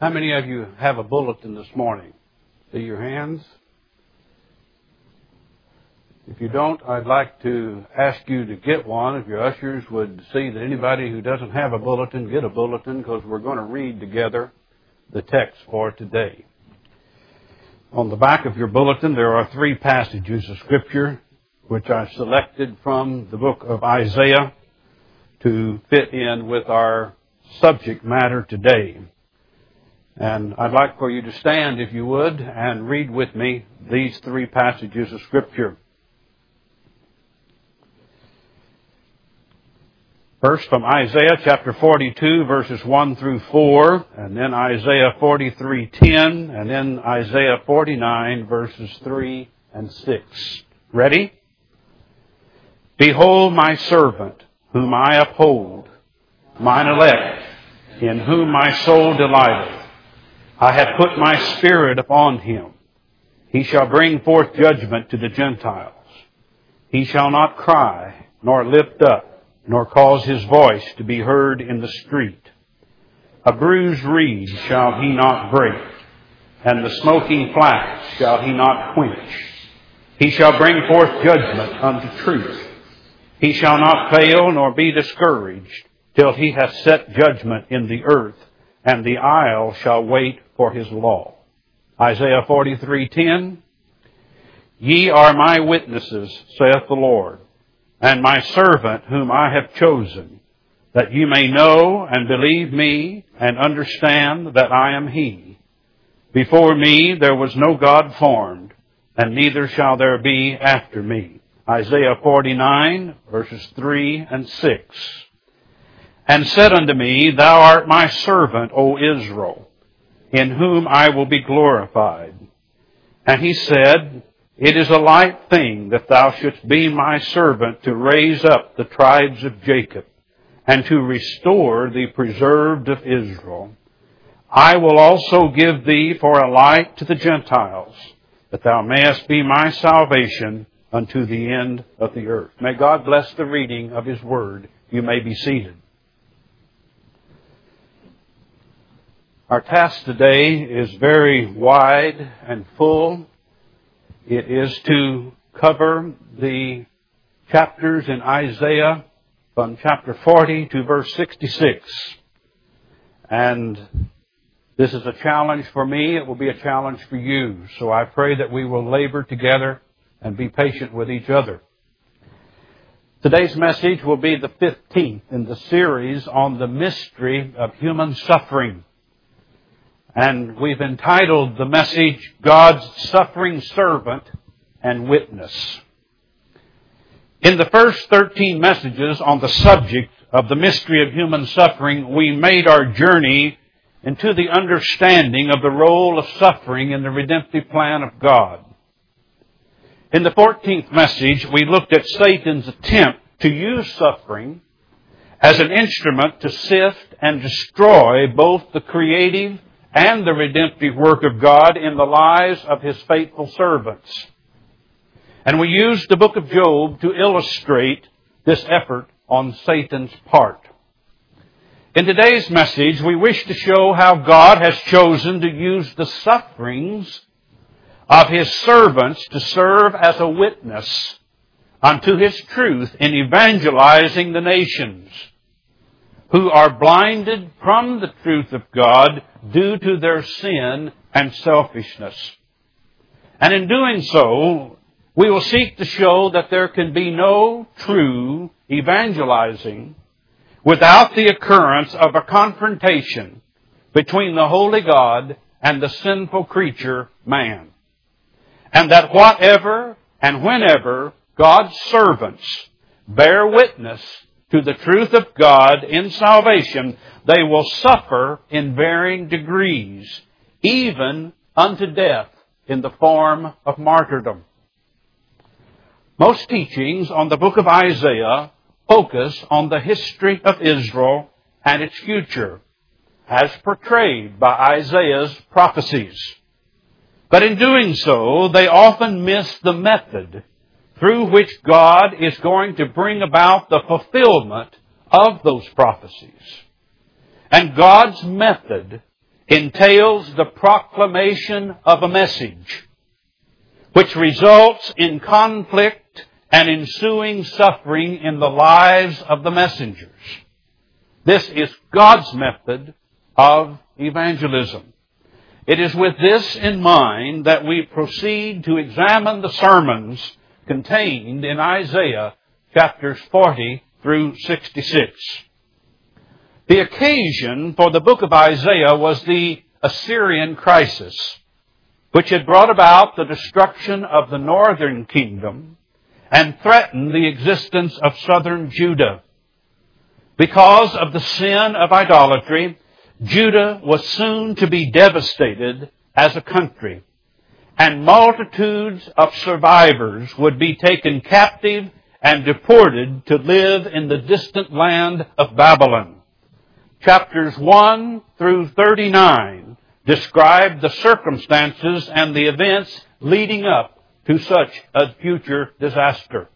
How many of you have a bulletin this morning? See your hands? If you don't, I'd like to ask you to get one. If your ushers would see that anybody who doesn't have a bulletin, get a bulletin because we're going to read together the text for today. On the back of your bulletin, there are three passages of Scripture which I selected from the book of Isaiah to fit in with our subject matter today. And I'd like for you to stand, if you would, and read with me these three passages of Scripture. First from Isaiah chapter 42 verses 1 through 4, and then Isaiah 43:10, and then Isaiah 49 verses 3 and 6. Ready? Behold my servant, whom I uphold, mine elect, in whom my soul delighteth. I have put my spirit upon him. He shall bring forth judgment to the Gentiles. He shall not cry, nor lift up nor cause his voice to be heard in the street. A bruised reed shall he not break, and the smoking flax shall he not quench. He shall bring forth judgment unto truth. He shall not fail nor be discouraged till he hath set judgment in the earth, and the isle shall wait for his law. Isaiah 43:10 Ye are my witnesses, saith the Lord, and my servant whom I have chosen, that ye may know and believe me and understand that I am he. Before me there was no God formed, and neither shall there be after me. Isaiah 49 verses 3 and 6. And said unto me, Thou art my servant, O Israel, in whom I will be glorified. And he said, it is a light thing that thou shouldst be my servant to raise up the tribes of Jacob and to restore the preserved of Israel. I will also give thee for a light to the Gentiles, that thou mayest be my salvation unto the end of the earth. May God bless the reading of His Word. You may be seated. Our task today is very wide and full. It is to cover the chapters in Isaiah from chapter 40 to verse 66. And this is a challenge for me. It will be a challenge for you. So I pray that we will labor together and be patient with each other. Today's message will be the 15th in the series on the mystery of human suffering. And we've entitled the message, God's Suffering Servant and Witness. In the first 13 messages on the subject of the mystery of human suffering, we made our journey into the understanding of the role of suffering in the redemptive plan of God. In the 14th message, we looked at Satan's attempt to use suffering as an instrument to sift and destroy both the creative and the redemptive work of God in the lives of His faithful servants. And we use the book of Job to illustrate this effort on Satan's part. In today's message, we wish to show how God has chosen to use the sufferings of His servants to serve as a witness unto His truth in evangelizing the nations who are blinded from the truth of God due to their sin and selfishness. And in doing so, we will seek to show that there can be no true evangelizing without the occurrence of a confrontation between the holy God and the sinful creature, man. And that whatever and whenever God's servants bear witness to the truth of God in salvation, they will suffer in varying degrees, even unto death in the form of martyrdom. Most teachings on the book of Isaiah focus on the history of Israel and its future, as portrayed by Isaiah's prophecies. But in doing so, they often miss the method through which God is going to bring about the fulfillment of those prophecies. And God's method entails the proclamation of a message, which results in conflict and ensuing suffering in the lives of the messengers. This is God's method of evangelism. It is with this in mind that we proceed to examine the sermons contained in Isaiah chapters 40 through 66. The occasion for the book of Isaiah was the Assyrian crisis, which had brought about the destruction of the northern kingdom and threatened the existence of southern Judah. Because of the sin of idolatry, Judah was soon to be devastated as a country, and multitudes of survivors would be taken captive and deported to live in the distant land of Babylon. Chapters 1 through 39 describe the circumstances and the events leading up to such a future disaster.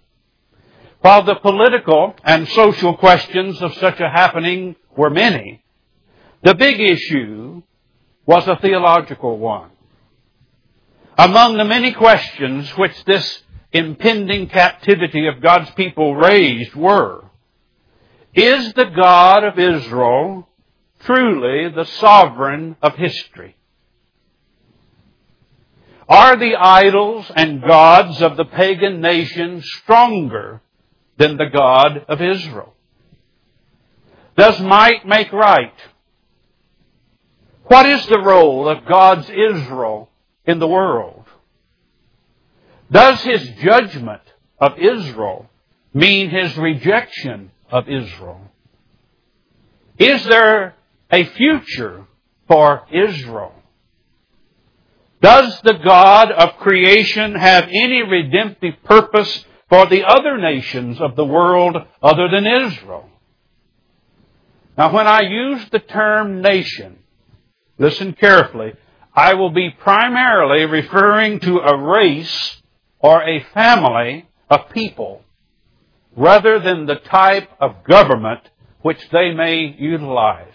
While the political and social questions of such a happening were many, the big issue was a theological one. Among the many questions which this impending captivity of God's people raised were, is the God of Israel truly the sovereign of history? Are the idols and gods of the pagan nations stronger than the God of Israel? Does might make right? What is the role of God's Israel in the world? Does his judgment of Israel mean his rejection of Israel? Is there a future for Israel? Does the God of creation have any redemptive purpose for the other nations of the world other than Israel? Now, when I use the term nation, listen carefully, I will be primarily referring to a race or a family of people rather than the type of government which they may utilize.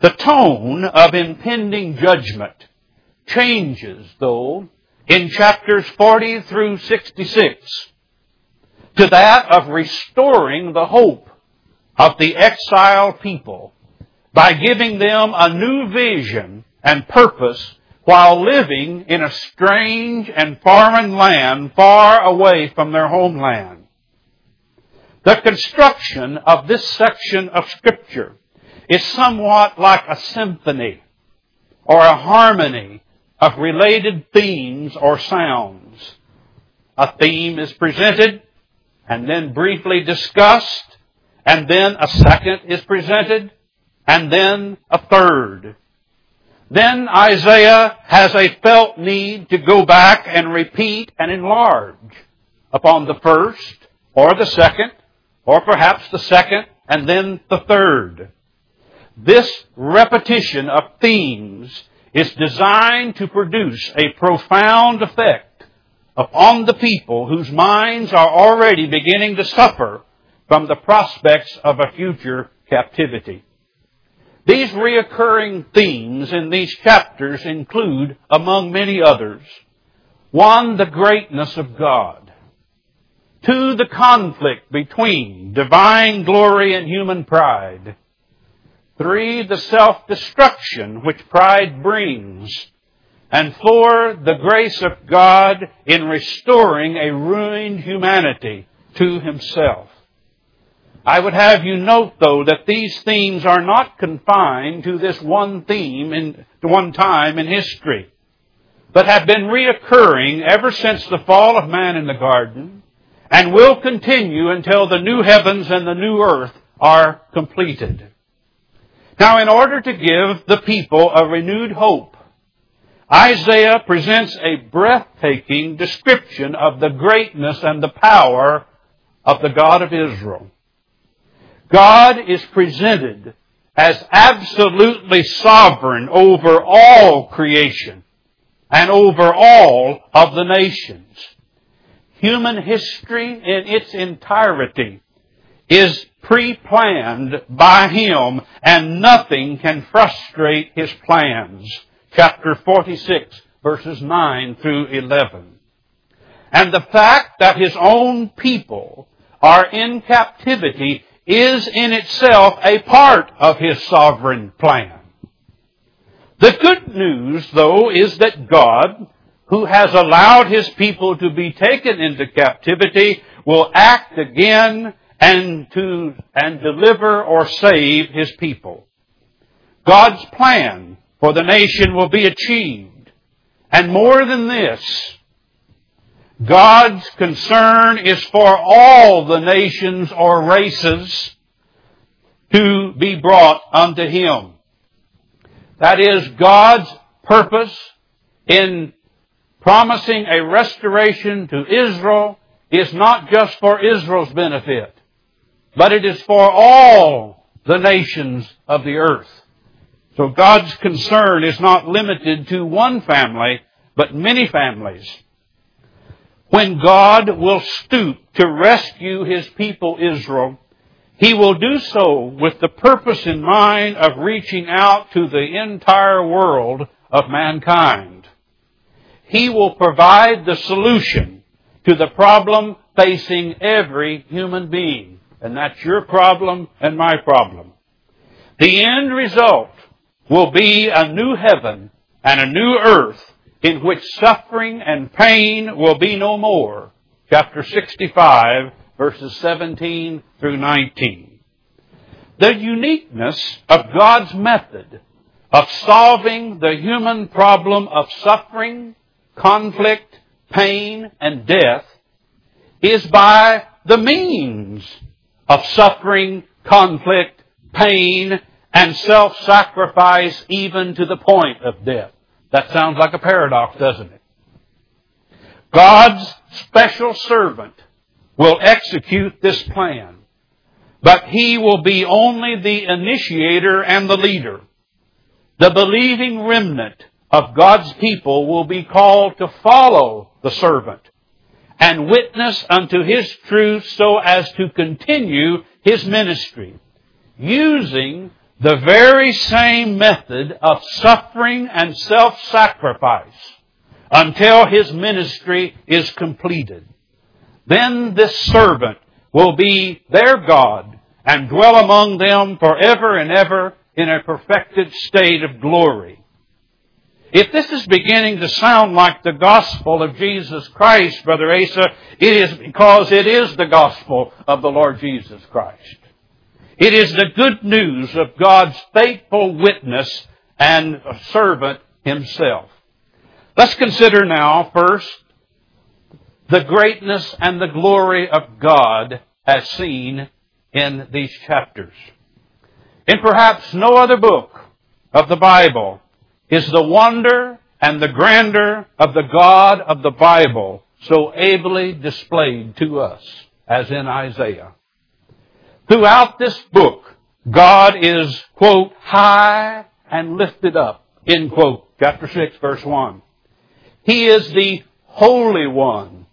The tone of impending judgment changes, though, in chapters 40 through 66 to that of restoring the hope of the exiled people by giving them a new vision and purpose while living in a strange and foreign land far away from their homeland. The construction of this section of Scripture is somewhat like a symphony or a harmony of related themes or sounds. A theme is presented and then briefly discussed, and then a second is presented, and then a third. Then Isaiah has a felt need to go back and repeat and enlarge upon the first or the second or perhaps the second and then the third. This repetition of themes is designed to produce a profound effect upon the people whose minds are already beginning to suffer from the prospects of a future captivity. These reoccurring themes in these chapters include, among many others, one, the greatness of God. Two, the conflict between divine glory and human pride. Three, the self-destruction which pride brings. And four, the grace of God in restoring a ruined humanity to Himself. I would have you note, though, that these themes are not confined to this one theme in to one time in history, but have been reoccurring ever since the fall of man in the garden and will continue until the new heavens and the new earth are completed. Now, in order to give the people a renewed hope, Isaiah presents a breathtaking description of the greatness and the power of the God of Israel. God is presented as absolutely sovereign over all creation and over all of the nations human history in its entirety is pre-planned by Him and nothing can frustrate His plans. Chapter 46 verses 9 through 11. And the fact that His own people are in captivity is in itself a part of His sovereign plan. The good news, though, is that God, who has allowed His people to be taken into captivity, will act again and to, and deliver or save His people. God's plan for the nation will be achieved. And more than this, God's concern is for all the nations or races to be brought unto Him. That is God's purpose in promising a restoration to Israel is not just for Israel's benefit, but it is for all the nations of the earth. So God's concern is not limited to one family, but many families when God will stoop to rescue His people Israel, He will do so with the purpose in mind of reaching out to the entire world of mankind. He will provide the solution to the problem facing every human being. And that's your problem and my problem. The end result will be a new heaven and a new earth in which suffering and pain will be no more. Chapter 65, verses 17 through 19. The uniqueness of God's method of solving the human problem of suffering, conflict, pain, and death is by the means of suffering, conflict, pain, and self-sacrifice even to the point of death. That sounds like a paradox, doesn't it? God's special servant will execute this plan, but he will be only the initiator and the leader. The believing remnant of God's people will be called to follow the servant and witness unto his truth so as to continue his ministry, using the very same method of suffering and self-sacrifice until his ministry is completed. Then this servant will be their God and dwell among them forever and ever in a perfected state of glory. If this is beginning to sound like the gospel of Jesus Christ, Brother Asa, it is because it is the gospel of the Lord Jesus Christ. It is the good news of God's faithful witness and servant himself. Let's consider now first the greatness and the glory of God as seen in these chapters. In perhaps no other book of the Bible is the wonder and the grandeur of the God of the Bible so ably displayed to us as in Isaiah. Throughout this book, God is, quote, high and lifted up, end quote, chapter 6, verse 1. He is the Holy One,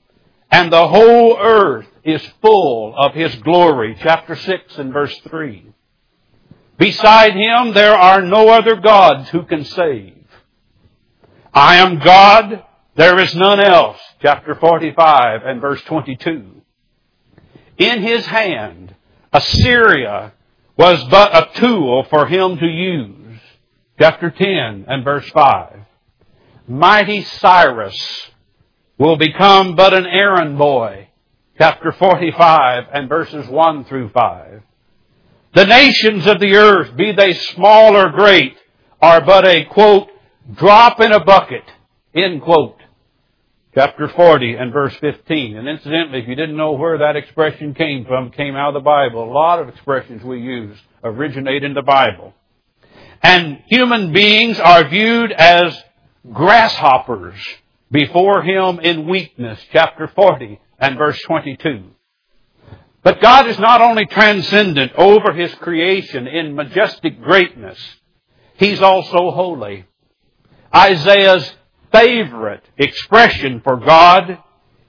and the whole earth is full of His glory, chapter 6 and verse 3. Beside Him there are no other gods who can save. I am God, there is none else, chapter 45 and verse 22. In His hand Assyria was but a tool for him to use. Chapter 10 and verse 5. Mighty Cyrus will become but an errand boy. Chapter 45 and verses 1 through 5. The nations of the earth, be they small or great, are but a quote, drop in a bucket, end quote chapter 40 and verse 15. And incidentally, if you didn't know where that expression came from, came out of the Bible. A lot of expressions we use originate in the Bible. And human beings are viewed as grasshoppers before Him in weakness, chapter 40 and verse 22. But God is not only transcendent over His creation in majestic greatness, He's also holy. Isaiah's favorite expression for God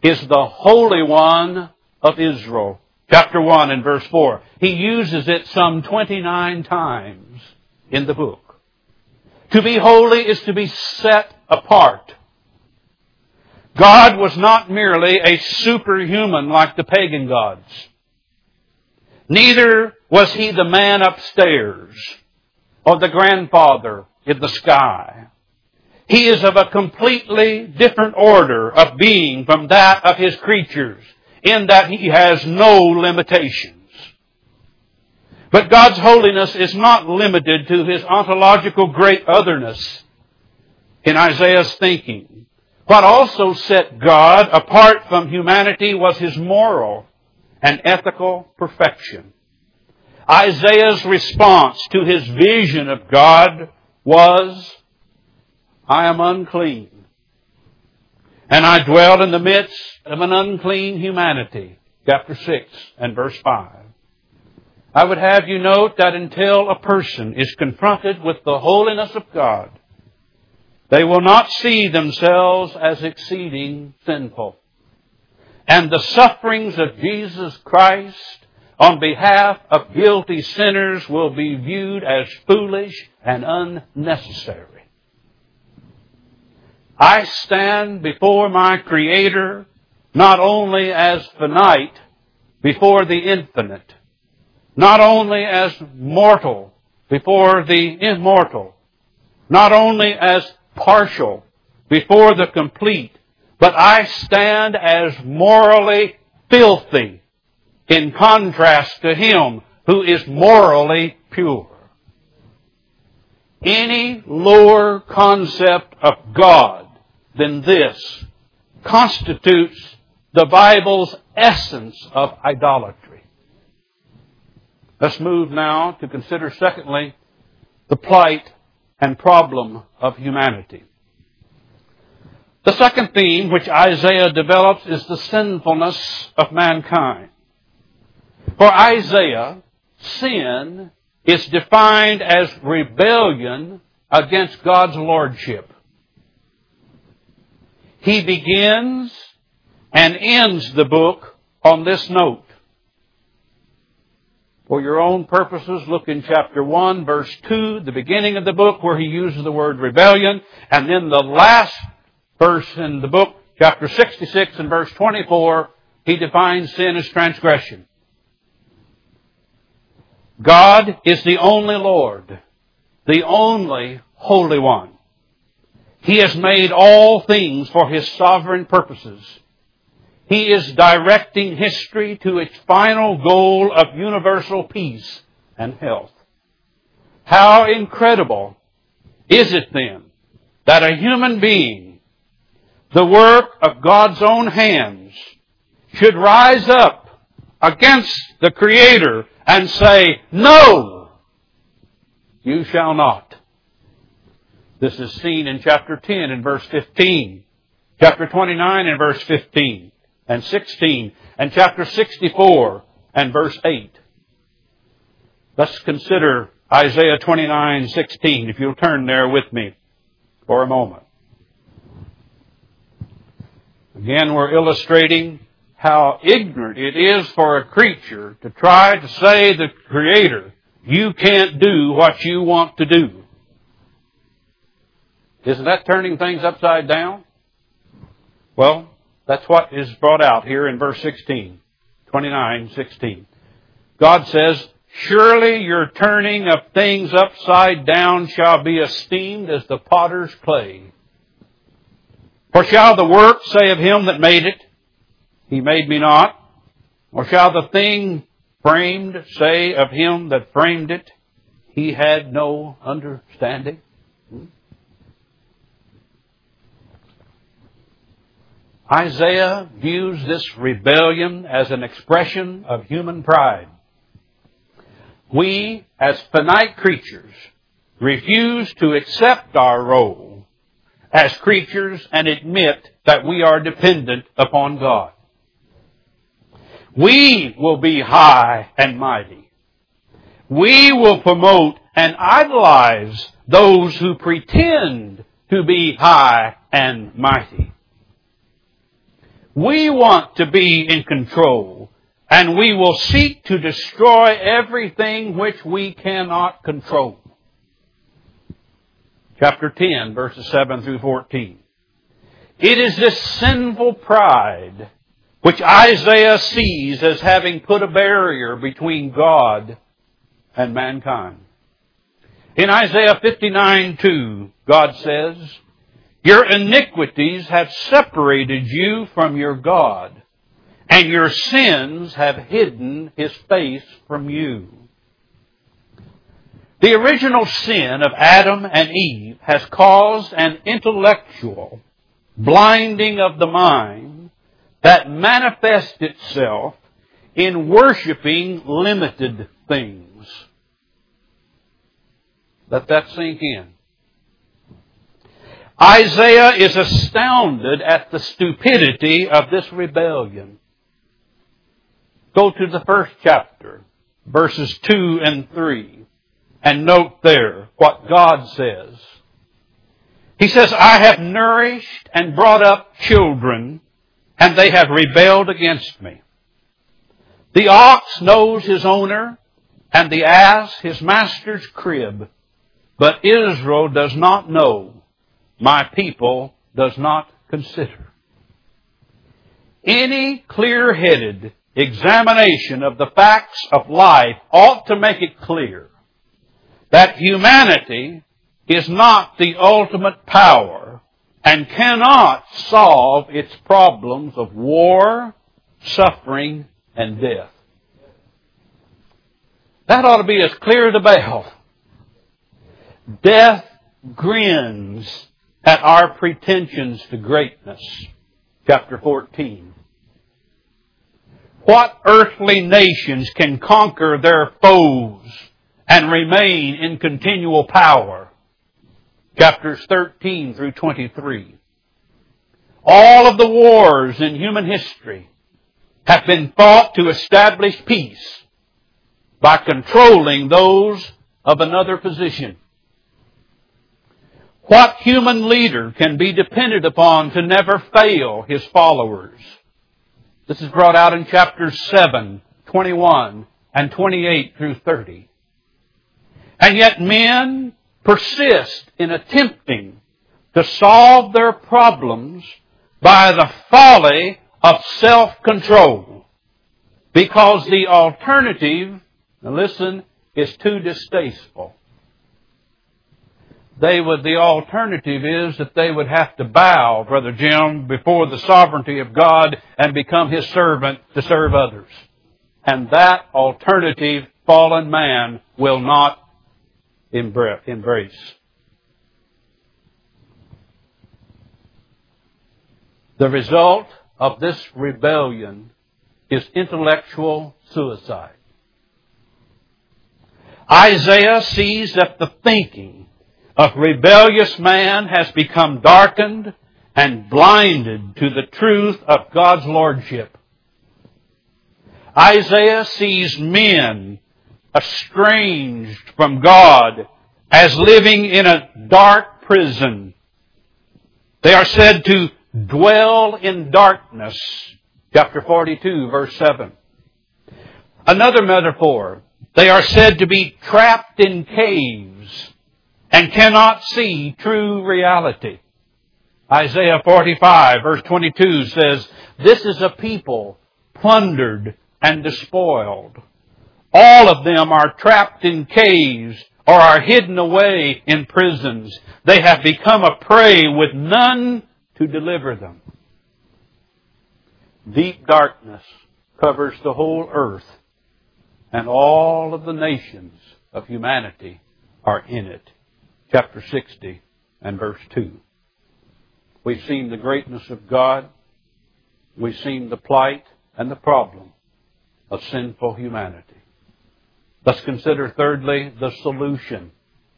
is the Holy One of Israel. chapter 1 and verse 4. He uses it some 29 times in the book. To be holy is to be set apart. God was not merely a superhuman like the pagan gods. Neither was he the man upstairs or the grandfather in the sky. He is of a completely different order of being from that of his creatures in that he has no limitations. But God's holiness is not limited to his ontological great otherness in Isaiah's thinking. What also set God apart from humanity was his moral and ethical perfection. Isaiah's response to his vision of God was, I am unclean, and I dwell in the midst of an unclean humanity. Chapter 6 and verse 5. I would have you note that until a person is confronted with the holiness of God, they will not see themselves as exceeding sinful. And the sufferings of Jesus Christ on behalf of guilty sinners will be viewed as foolish and unnecessary. I stand before my Creator not only as finite before the infinite, not only as mortal before the immortal, not only as partial before the complete, but I stand as morally filthy in contrast to him who is morally pure. Any lower concept of God than this constitutes the Bible's essence of idolatry. Let's move now to consider secondly the plight and problem of humanity. The second theme which Isaiah develops is the sinfulness of mankind. For Isaiah, sin is defined as rebellion against God's lordship. He begins and ends the book on this note. For your own purposes, look in chapter 1, verse 2, the beginning of the book where he uses the word rebellion, and then the last verse in the book, chapter 66 and verse 24, he defines sin as transgression. God is the only Lord, the only Holy One. He has made all things for His sovereign purposes. He is directing history to its final goal of universal peace and health. How incredible is it then that a human being, the work of God's own hands, should rise up against the Creator and say, No, you shall not. This is seen in chapter 10 and verse 15, chapter 29 and verse 15, and 16, and chapter 64 and verse 8. Let's consider Isaiah 29, 16, if you'll turn there with me for a moment. Again, we're illustrating how ignorant it is for a creature to try to say the Creator, you can't do what you want to do. Isn't that turning things upside down? Well, that's what is brought out here in verse 16, 29, 16. God says, Surely your turning of things upside down shall be esteemed as the potter's clay. For shall the work say of him that made it, he made me not? Or shall the thing framed say of him that framed it, he had no understanding? Isaiah views this rebellion as an expression of human pride. We, as finite creatures, refuse to accept our role as creatures and admit that we are dependent upon God. We will be high and mighty. We will promote and idolize those who pretend to be high and mighty. We want to be in control and we will seek to destroy everything which we cannot control. Chapter 10, verses 7 through 14. It is this sinful pride which Isaiah sees as having put a barrier between God and mankind. In Isaiah 59 2, God says, Your iniquities have separated you from your God, and your sins have hidden his face from you. The original sin of Adam and Eve has caused an intellectual blinding of the mind that manifests itself in worshiping limited things. Let that sink in. Isaiah is astounded at the stupidity of this rebellion. Go to the first chapter, verses 2 and 3, and note there what God says. He says, I have nourished and brought up children, and they have rebelled against me. The ox knows his owner, and the ass his master's crib. But Israel does not know. My people does not consider. Any clear-headed examination of the facts of life ought to make it clear that humanity is not the ultimate power and cannot solve its problems of war, suffering, and death. That ought to be as clear as a bell. Death grins at our pretensions to greatness. Chapter 14. What earthly nations can conquer their foes and remain in continual power? Chapters 13 through 23. All of the wars in human history have been fought to establish peace by controlling those of another position. What human leader can be depended upon to never fail his followers? This is brought out in chapters 7, 21, and 28 through 30. And yet men persist in attempting to solve their problems by the folly of self-control. Because the alternative, listen, is too distasteful they would, the alternative is that they would have to bow, Brother Jim, before the sovereignty of God and become His servant to serve others. And that alternative fallen man will not embrace. The result of this rebellion is intellectual suicide. Isaiah sees that the thinking of rebellious man has become darkened and blinded to the truth of God's Lordship. Isaiah sees men estranged from God as living in a dark prison. They are said to dwell in darkness. Chapter 42 verse 7. Another metaphor. They are said to be trapped in caves and cannot see true reality. Isaiah 45 verse 22 says, This is a people plundered and despoiled. All of them are trapped in caves or are hidden away in prisons. They have become a prey with none to deliver them. Deep darkness covers the whole earth and all of the nations of humanity are in it chapter 60 and verse 2. We've seen the greatness of God. We've seen the plight and the problem of sinful humanity. Let's consider thirdly the solution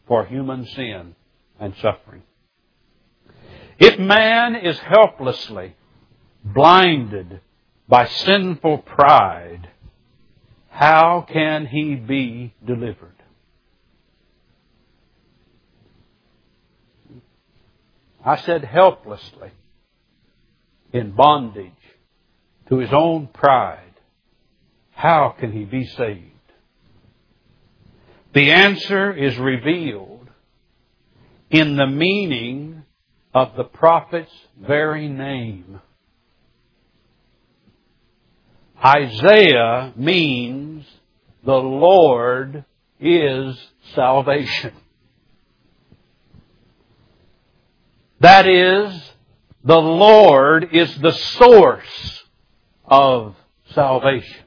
for human sin and suffering. If man is helplessly blinded by sinful pride, how can he be delivered? I said helplessly, in bondage to his own pride how can he be saved? The answer is revealed in the meaning of the prophet's very name. Isaiah means the Lord is salvation. That is, the Lord is the source of salvation.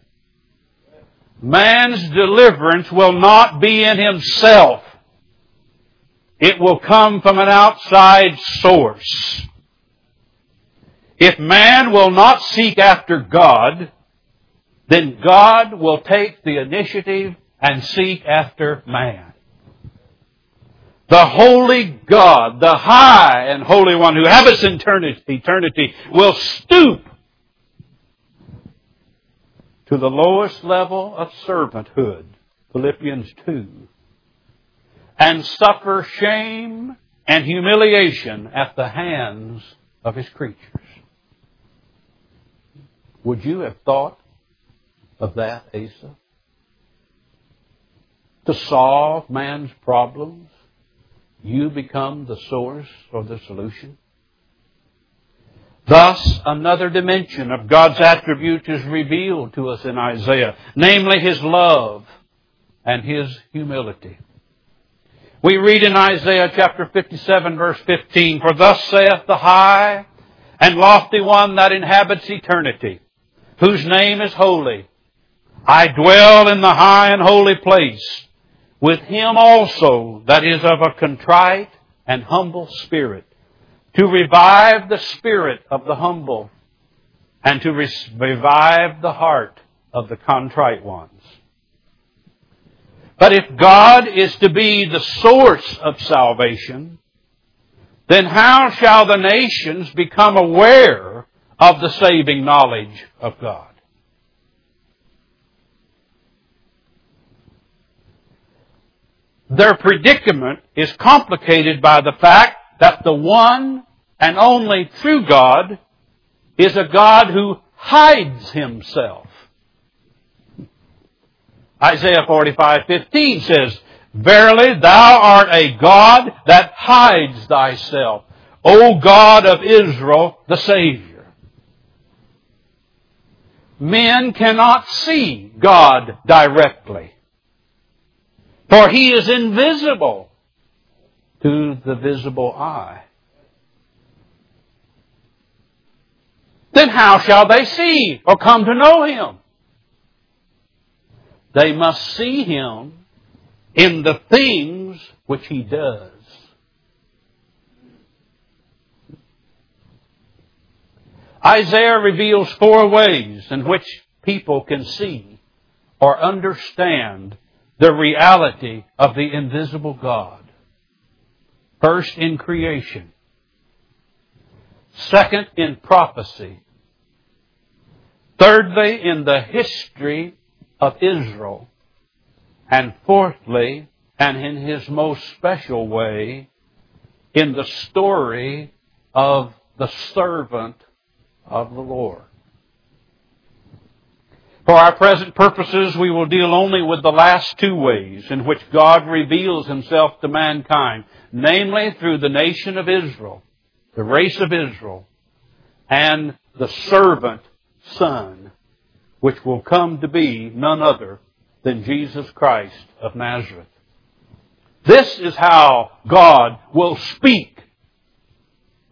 Man's deliverance will not be in himself. It will come from an outside source. If man will not seek after God, then God will take the initiative and seek after man. The holy God, the high and holy one who habits eternity, eternity will stoop to the lowest level of servanthood, Philippians 2, and suffer shame and humiliation at the hands of his creatures. Would you have thought of that, Asa? To solve man's problems, you become the source or the solution? Thus, another dimension of God's attributes is revealed to us in Isaiah, namely His love and His humility. We read in Isaiah chapter 57 verse 15, For thus saith the high and lofty one that inhabits eternity, whose name is holy. I dwell in the high and holy place with him also that is of a contrite and humble spirit to revive the spirit of the humble and to revive the heart of the contrite ones. But if God is to be the source of salvation, then how shall the nations become aware of the saving knowledge of God? Their predicament is complicated by the fact that the one and only true God is a God who hides himself. Isaiah 45:15 says, "Verily thou art a God that hides thyself, O God of Israel, the Savior." Men cannot see God directly, for he is invisible to the visible eye. Then how shall they see or come to know Him? They must see Him in the things which He does. Isaiah reveals four ways in which people can see or understand the reality of the invisible God. First, in creation. Second, in prophecy. Thirdly, in the history of Israel. And fourthly, and in his most special way, in the story of the servant of the Lord. For our present purposes, we will deal only with the last two ways in which God reveals himself to mankind, namely through the nation of Israel, the race of Israel, and the servant son, which will come to be none other than Jesus Christ of Nazareth. This is how God will speak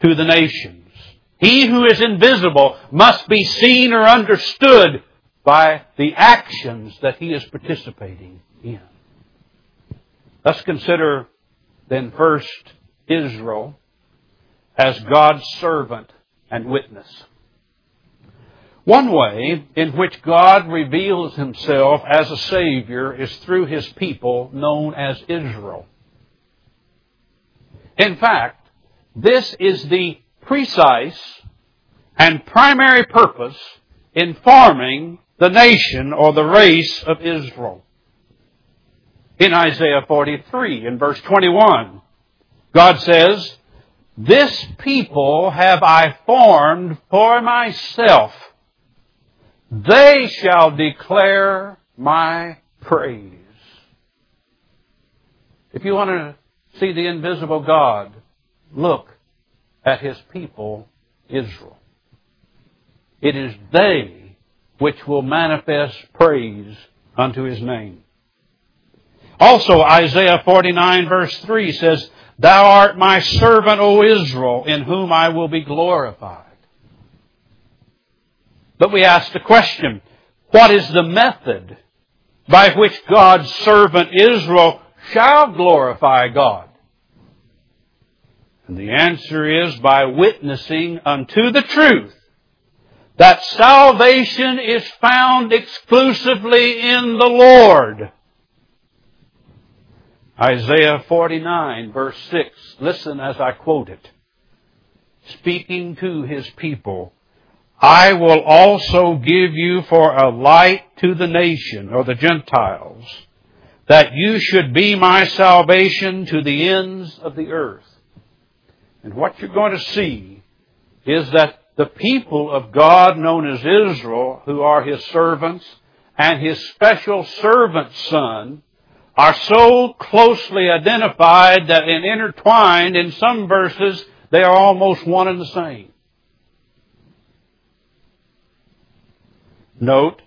to the nations. He who is invisible must be seen or understood by the actions that he is participating in. Let's consider then first Israel as God's servant and witness. One way in which God reveals himself as a Savior is through his people known as Israel. In fact, this is the precise and primary purpose in forming the nation or the race of Israel. In Isaiah 43, in verse 21, God says, This people have I formed for myself They shall declare my praise. If you want to see the invisible God, look at his people, Israel. It is they which will manifest praise unto his name. Also, Isaiah 49 verse 3 says, Thou art my servant, O Israel, in whom I will be glorified. But we ask the question, what is the method by which God's servant Israel shall glorify God? And the answer is by witnessing unto the truth that salvation is found exclusively in the Lord. Isaiah 49 verse 6. Listen as I quote it. Speaking to his people, I will also give you for a light to the nation or the Gentiles, that you should be my salvation to the ends of the earth. And what you're going to see is that the people of God known as Israel, who are his servants, and his special servant son, are so closely identified that intertwined in some verses, they are almost one and the same. Note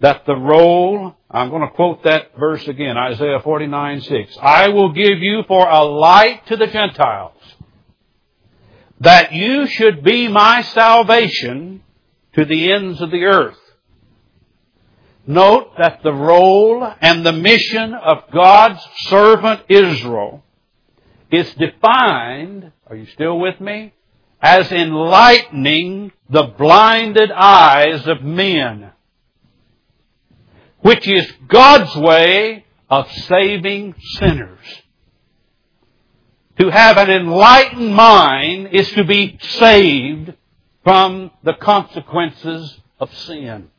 that the role, I'm going to quote that verse again, Isaiah 49, 6. I will give you for a light to the Gentiles, that you should be my salvation to the ends of the earth. Note that the role and the mission of God's servant Israel is defined, are you still with me? as enlightening the blinded eyes of men, which is God's way of saving sinners. To have an enlightened mind is to be saved from the consequences of sin.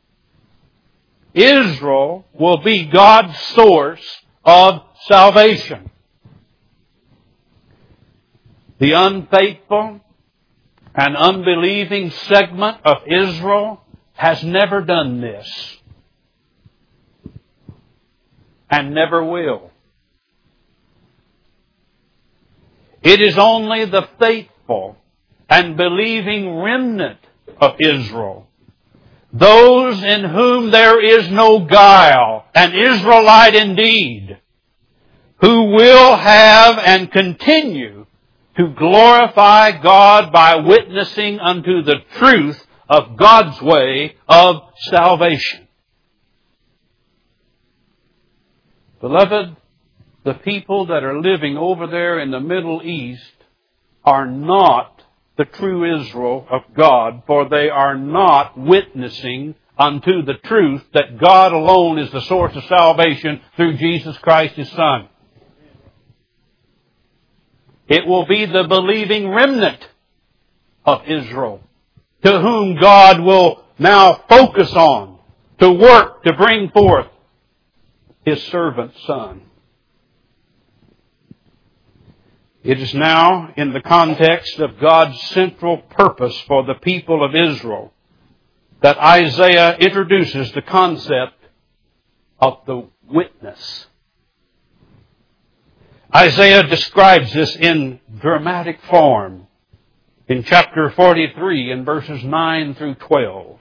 Israel will be God's source of salvation. The unfaithful and unbelieving segment of Israel has never done this and never will. It is only the faithful and believing remnant of Israel, those in whom there is no guile, an Israelite indeed, who will have and continue to glorify God by witnessing unto the truth of God's way of salvation. Beloved, the people that are living over there in the Middle East are not the true Israel of God, for they are not witnessing unto the truth that God alone is the source of salvation through Jesus Christ His Son. It will be the believing remnant of Israel to whom God will now focus on to work to bring forth His servant son. It is now in the context of God's central purpose for the people of Israel that Isaiah introduces the concept of the witness. Isaiah describes this in dramatic form in chapter 43 in verses 9 through 12.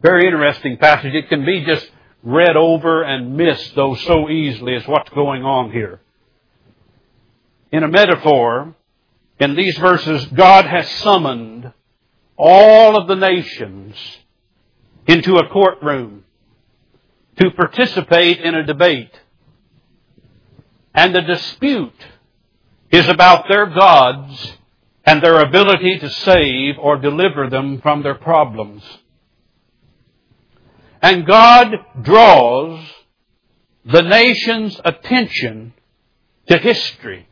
Very interesting passage. It can be just read over and missed though so easily as what's going on here. In a metaphor, in these verses, God has summoned all of the nations into a courtroom to participate in a debate and the dispute is about their gods and their ability to save or deliver them from their problems. And God draws the nation's attention to history.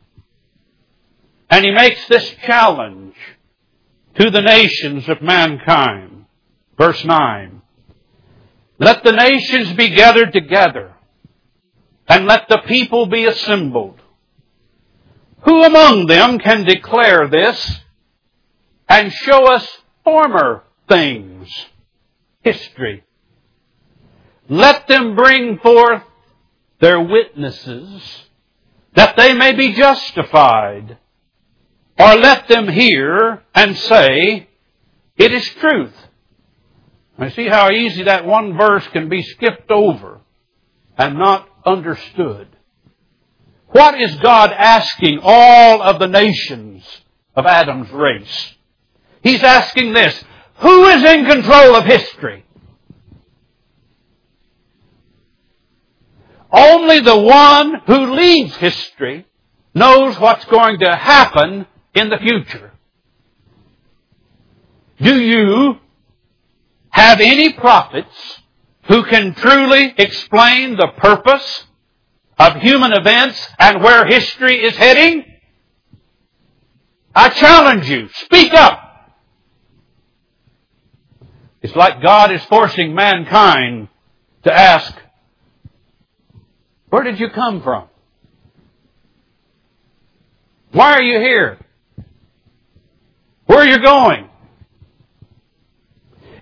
And He makes this challenge to the nations of mankind. Verse 9. Let the nations be gathered together and let the people be assembled. Who among them can declare this and show us former things? history. Let them bring forth their witnesses that they may be justified. Or let them hear and say, it is truth. I see how easy that one verse can be skipped over and not understood. What is God asking all of the nations of Adam's race? He's asking this, who is in control of history? Only the one who leads history knows what's going to happen in the future. Do you have any prophets who can truly explain the purpose of human events and where history is heading? I challenge you, speak up. It's like God is forcing mankind to ask, where did you come from? Why are you here? Where are you going?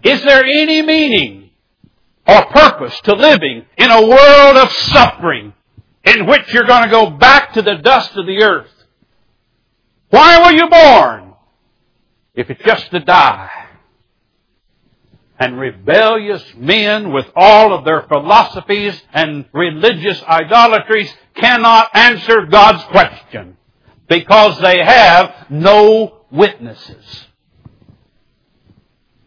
Is there any meaning or purpose to living in a world of suffering in which you're going to go back to the dust of the earth? Why were you born? If it's just to die and rebellious men with all of their philosophies and religious idolatries cannot answer God's question because they have no witnesses.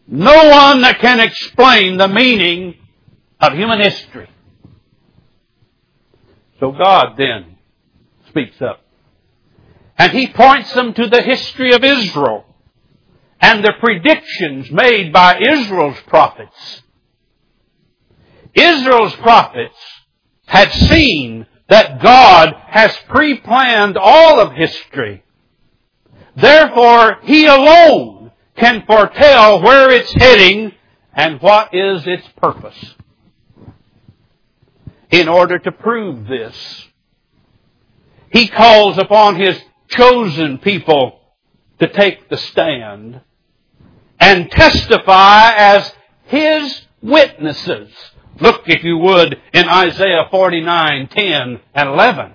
No one that can explain the meaning of human history. So God then speaks up. And He points them to the history of Israel and the predictions made by Israel's prophets. Israel's prophets had seen that God has pre-planned all of history. Therefore, He alone can foretell where it's heading and what is its purpose. In order to prove this, He calls upon His chosen people to take the stand and testify as His witnesses. Look, if you would, in Isaiah 49, 10 and 11.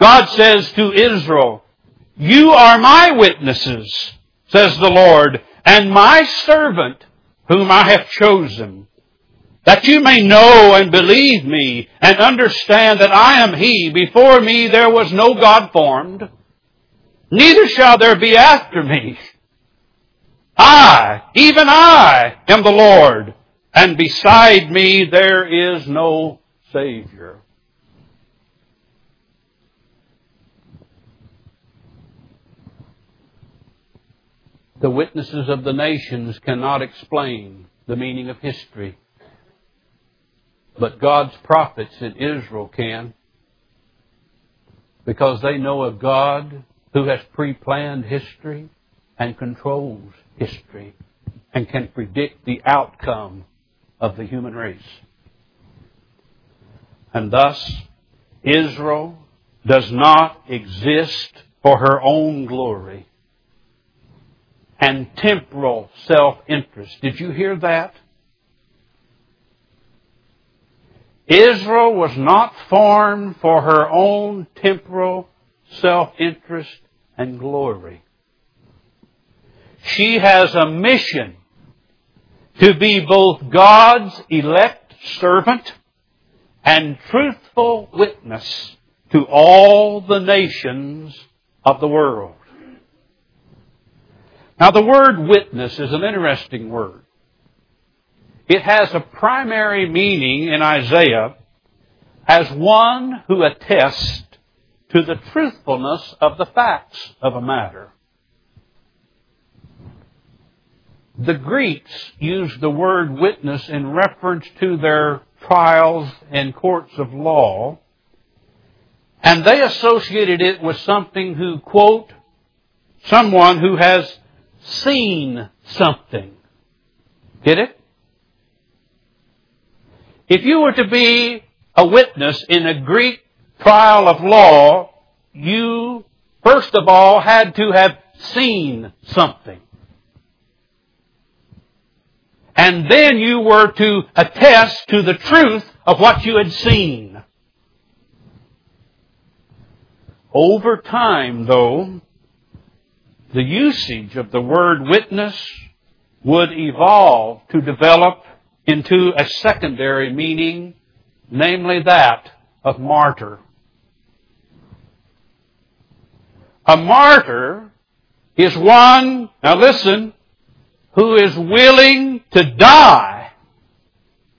God says to Israel, You are my witnesses, says the Lord, and my servant whom I have chosen, that you may know and believe me and understand that I am He. Before me there was no God formed, neither shall there be after me. I, even I, am the Lord, and beside me there is no Savior. The witnesses of the nations cannot explain the meaning of history. But God's prophets in Israel can. Because they know a God who has pre-planned history and controls history and can predict the outcome of the human race. And thus, Israel does not exist for her own glory and temporal self-interest. Did you hear that? Israel was not formed for her own temporal self-interest and glory. She has a mission to be both God's elect servant and truthful witness to all the nations of the world. Now the word witness is an interesting word. It has a primary meaning in Isaiah as one who attests to the truthfulness of the facts of a matter. The Greeks used the word witness in reference to their trials and courts of law, and they associated it with something who, quote, someone who has seen something. Get it? If you were to be a witness in a Greek trial of law, you, first of all, had to have seen something. and then you were to attest to the truth of what you had seen. Over time, though, the usage of the word witness would evolve to develop into a secondary meaning, namely that of martyr. A martyr is one, now listen, who is willing to die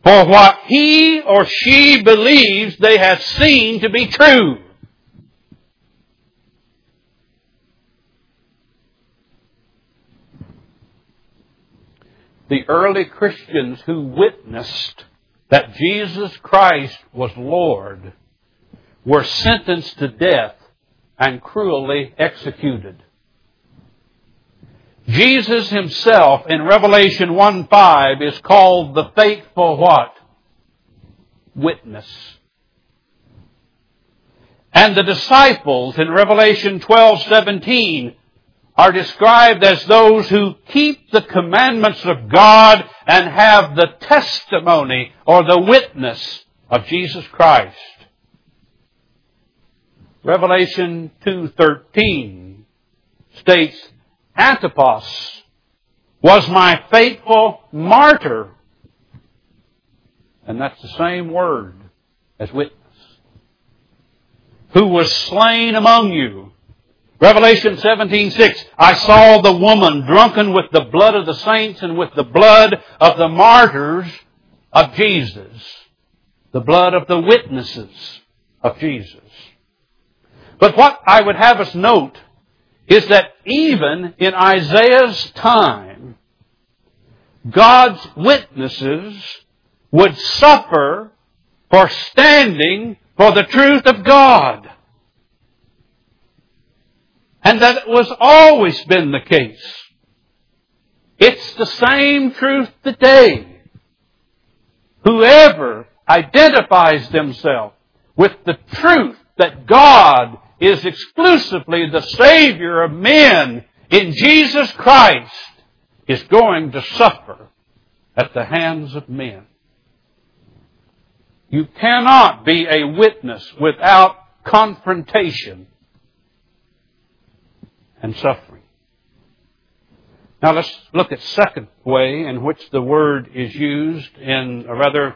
for what he or she believes they have seen to be true. The early Christians who witnessed that Jesus Christ was Lord were sentenced to death and cruelly executed. Jesus himself in Revelation 1 5 is called the faithful what? Witness. And the disciples in Revelation 12 17 are described as those who keep the commandments of God and have the testimony or the witness of Jesus Christ. Revelation 2.13 states, Antipas was my faithful martyr. And that's the same word as witness. Who was slain among you Revelation 17:6 I saw the woman drunken with the blood of the saints and with the blood of the martyrs of Jesus. The blood of the witnesses of Jesus. But what I would have us note is that even in Isaiah's time God's witnesses would suffer for standing for the truth of God and that it was always been the case. It's the same truth today. Whoever identifies themselves with the truth that God is exclusively the Savior of men in Jesus Christ is going to suffer at the hands of men. You cannot be a witness without confrontation and suffering. Now let's look at second way in which the word is used in, rather,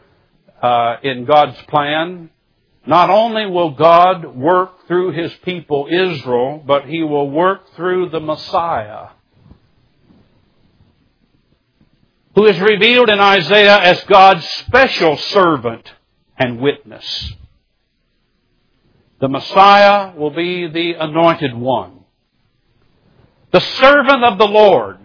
uh, in God's plan. Not only will God work through His people Israel, but He will work through the Messiah, who is revealed in Isaiah as God's special servant and witness. The Messiah will be the anointed one the servant of the Lord,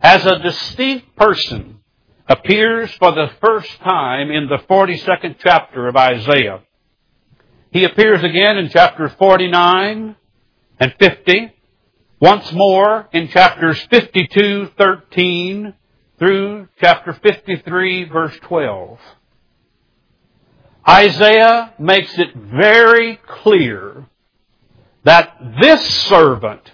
as a distinct person, appears for the first time in the 42nd chapter of Isaiah. He appears again in chapters 49 and 50, once more in chapters 52, 13 through chapter 53, verse 12. Isaiah makes it very clear that this servant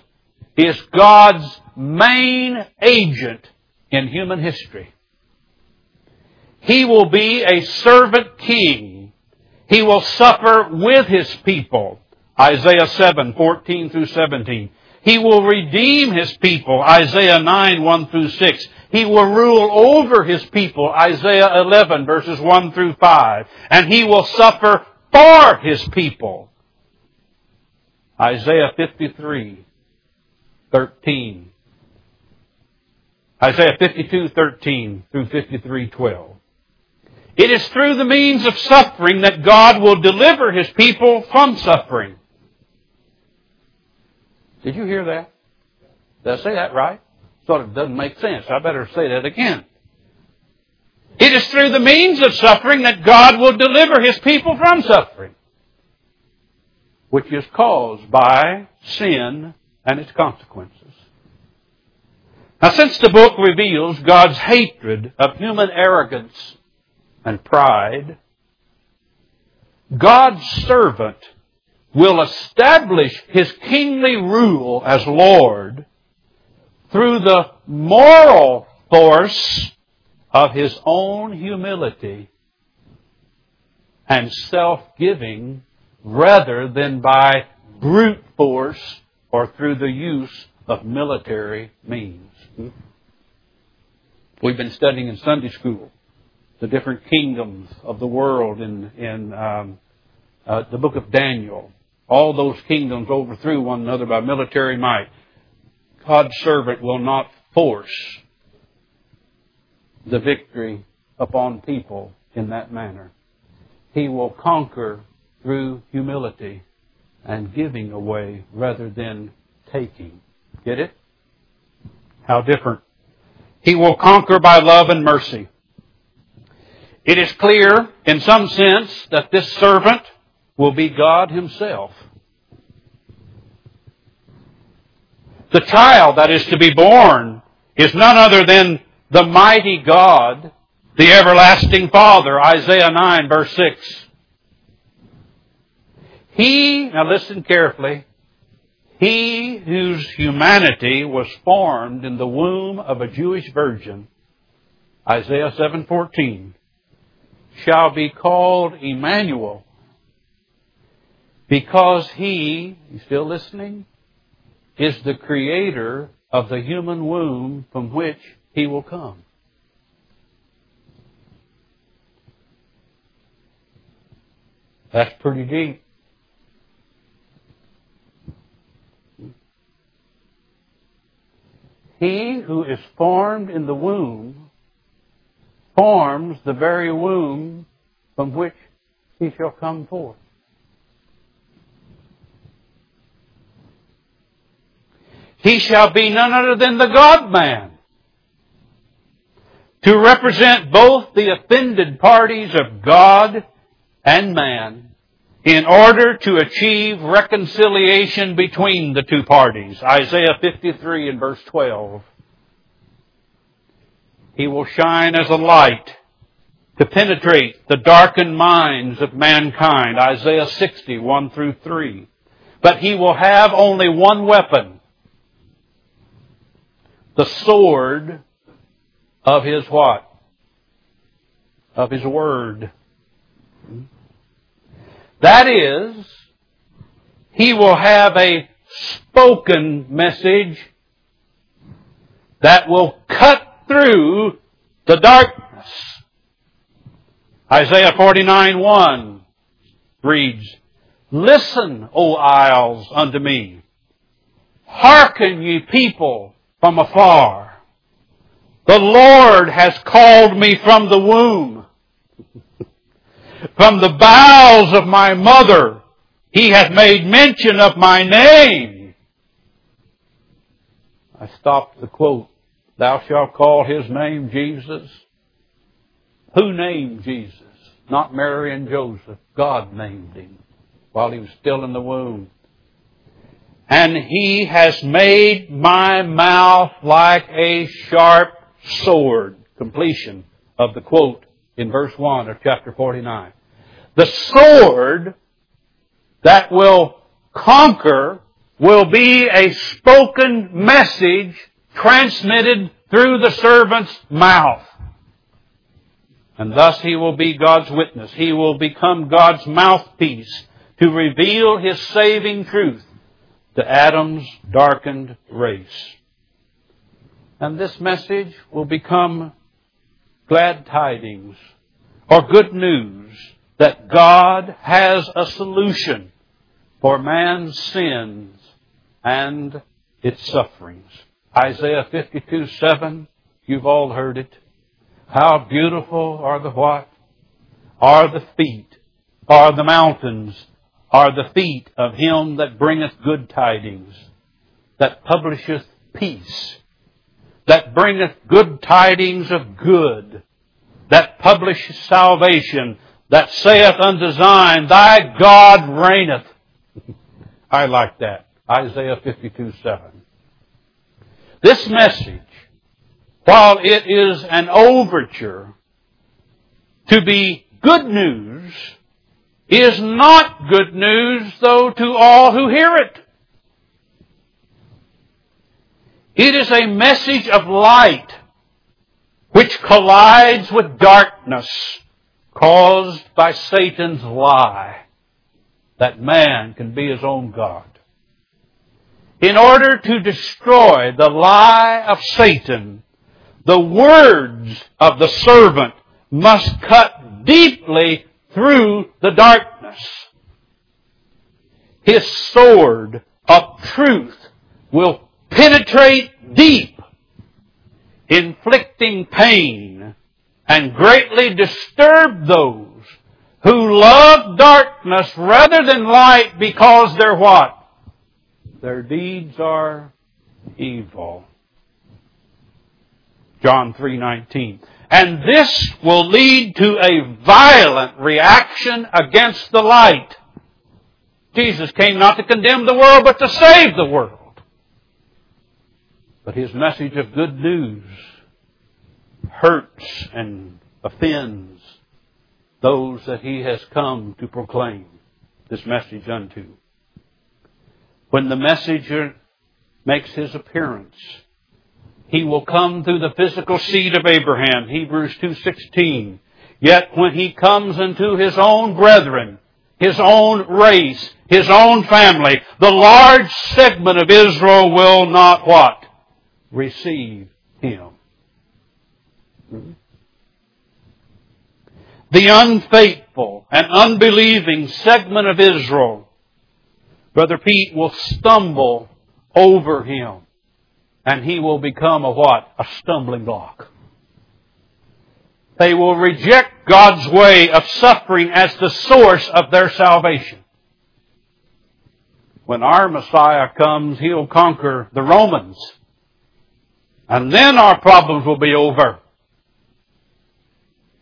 is God's main agent in human history. He will be a servant king. He will suffer with his people. Isaiah 7, 14 through 17. He will redeem his people. Isaiah 9, 1 through 6. He will rule over his people. Isaiah 11, verses 1 through 5. And he will suffer for his people. Isaiah 53, 13. Isaiah 52, 13 through 53, 12. It is through the means of suffering that God will deliver His people from suffering. Did you hear that? Did I say that right? Sort of doesn't make sense. I better say that again. It is through the means of suffering that God will deliver His people from suffering, which is caused by sin and its consequences. Now, since the book reveals God's hatred of human arrogance and pride, God's servant will establish his kingly rule as Lord through the moral force of his own humility and self-giving rather than by brute force or through the use of military means. We've been studying in Sunday school the different kingdoms of the world in, in um, uh, the book of Daniel. All those kingdoms overthrew one another by military might. God's servant will not force the victory upon people in that manner. He will conquer through humility and giving away rather than taking. Get it? How different. He will conquer by love and mercy. It is clear, in some sense, that this servant will be God Himself. The child that is to be born is none other than the mighty God, the everlasting Father, Isaiah 9 verse 6. He, now listen carefully, he whose humanity was formed in the womb of a Jewish virgin, Isaiah 7:14, shall be called Emmanuel, because he, you still listening, is the creator of the human womb from which he will come. That's pretty deep. He who is formed in the womb forms the very womb from which he shall come forth. He shall be none other than the God man to represent both the offended parties of God and man in order to achieve reconciliation between the two parties. Isaiah 53 and verse 12. He will shine as a light to penetrate the darkened minds of mankind. Isaiah 60, 1 through 3. But he will have only one weapon. The sword of his what? Of his word. That is, he will have a spoken message that will cut through the darkness. Isaiah 49 1 reads, Listen, O isles, unto me. Hearken, ye people from afar. The Lord has called me from the womb. From the bowels of my mother, He hath made mention of my name. I stopped the quote. Thou shalt call His name Jesus. Who named Jesus? Not Mary and Joseph. God named Him while He was still in the womb. And He has made my mouth like a sharp sword. Completion of the quote in verse 1 of chapter 49. The sword that will conquer will be a spoken message transmitted through the servant's mouth. And thus he will be God's witness. He will become God's mouthpiece to reveal his saving truth to Adam's darkened race. And this message will become glad tidings or good news that God has a solution for man's sins and its sufferings. Isaiah 52, 7, you've all heard it. How beautiful are the what? Are the feet, are the mountains, are the feet of him that bringeth good tidings, that publisheth peace that bringeth good tidings of good, that publisheth salvation, that saith unto Zion, Thy God reigneth. I like that. Isaiah 52, 7. This message, while it is an overture to be good news, is not good news, though, to all who hear it. It is a message of light which collides with darkness caused by Satan's lie that man can be his own God. In order to destroy the lie of Satan, the words of the servant must cut deeply through the darkness. His sword of truth will penetrate deep, inflicting pain and greatly disturb those who love darkness rather than light because they're what? Their deeds are evil. John 3:19. And this will lead to a violent reaction against the light. Jesus came not to condemn the world, but to save the world. But his message of good news hurts and offends those that he has come to proclaim this message unto. When the messenger makes his appearance, he will come through the physical seed of Abraham, Hebrews 2.16. Yet when he comes into his own brethren, his own race, his own family, the large segment of Israel will not what? Receive him. The unfaithful and unbelieving segment of Israel, Brother Pete, will stumble over him and he will become a what? A stumbling block. They will reject God's way of suffering as the source of their salvation. When our Messiah comes, He'll conquer the Romans. And then our problems will be over.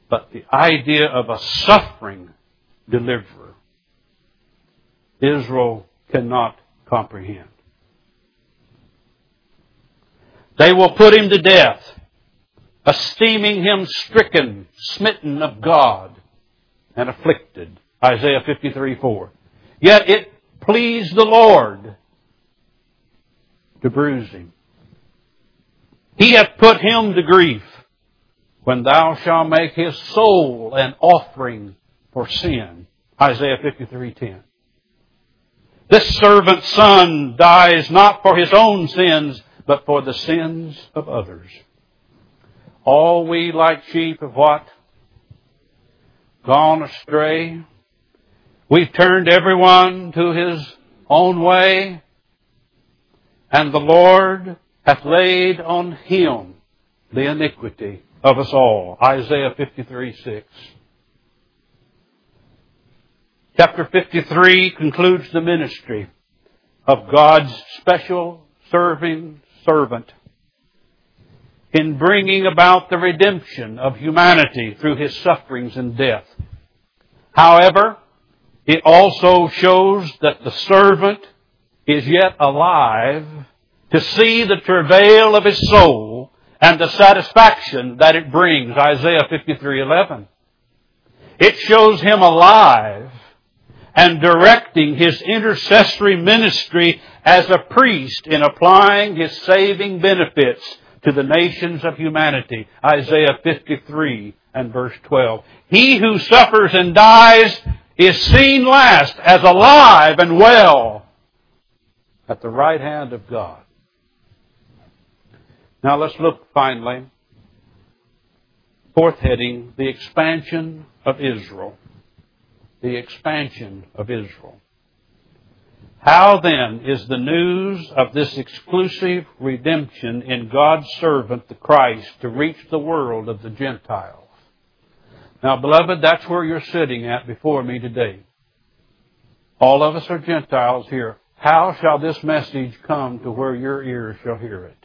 But the idea of a suffering deliverer, Israel cannot comprehend. They will put him to death, esteeming him stricken, smitten of God, and afflicted. Isaiah 53 4. Yet it pleased the Lord to bruise him. He hath put him to grief when thou shalt make his soul an offering for sin. Isaiah 53:10. This servant's son dies not for his own sins, but for the sins of others. All we like sheep have what? Gone astray. We've turned everyone to his own way, and the Lord hath laid on him the iniquity of us all. Isaiah 53, 6. Chapter 53 concludes the ministry of God's special serving servant in bringing about the redemption of humanity through his sufferings and death. However, it also shows that the servant is yet alive to see the travail of his soul and the satisfaction that it brings. Isaiah 53:11. It shows him alive and directing his intercessory ministry as a priest in applying his saving benefits to the nations of humanity. Isaiah 53 and verse 12. He who suffers and dies is seen last as alive and well at the right hand of God. Now let's look finally. Fourth heading, the expansion of Israel. The expansion of Israel. How then is the news of this exclusive redemption in God's servant, the Christ, to reach the world of the Gentiles? Now, beloved, that's where you're sitting at before me today. All of us are Gentiles here. How shall this message come to where your ears shall hear it?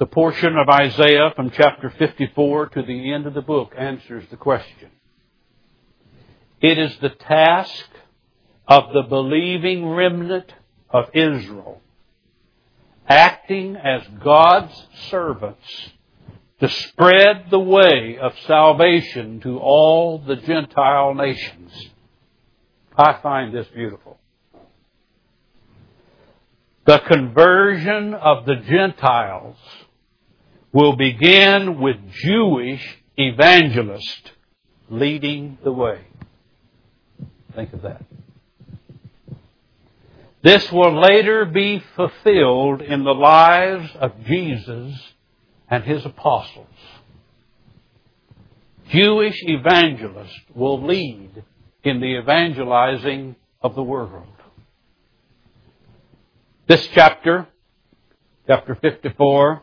The portion of Isaiah from chapter 54 to the end of the book answers the question. It is the task of the believing remnant of Israel, acting as God's servants, to spread the way of salvation to all the Gentile nations. I find this beautiful. the conversion of the Gentiles will begin with Jewish evangelists leading the way. Think of that. This will later be fulfilled in the lives of Jesus and his apostles. Jewish evangelists will lead in the evangelizing of the world. This chapter, chapter 54,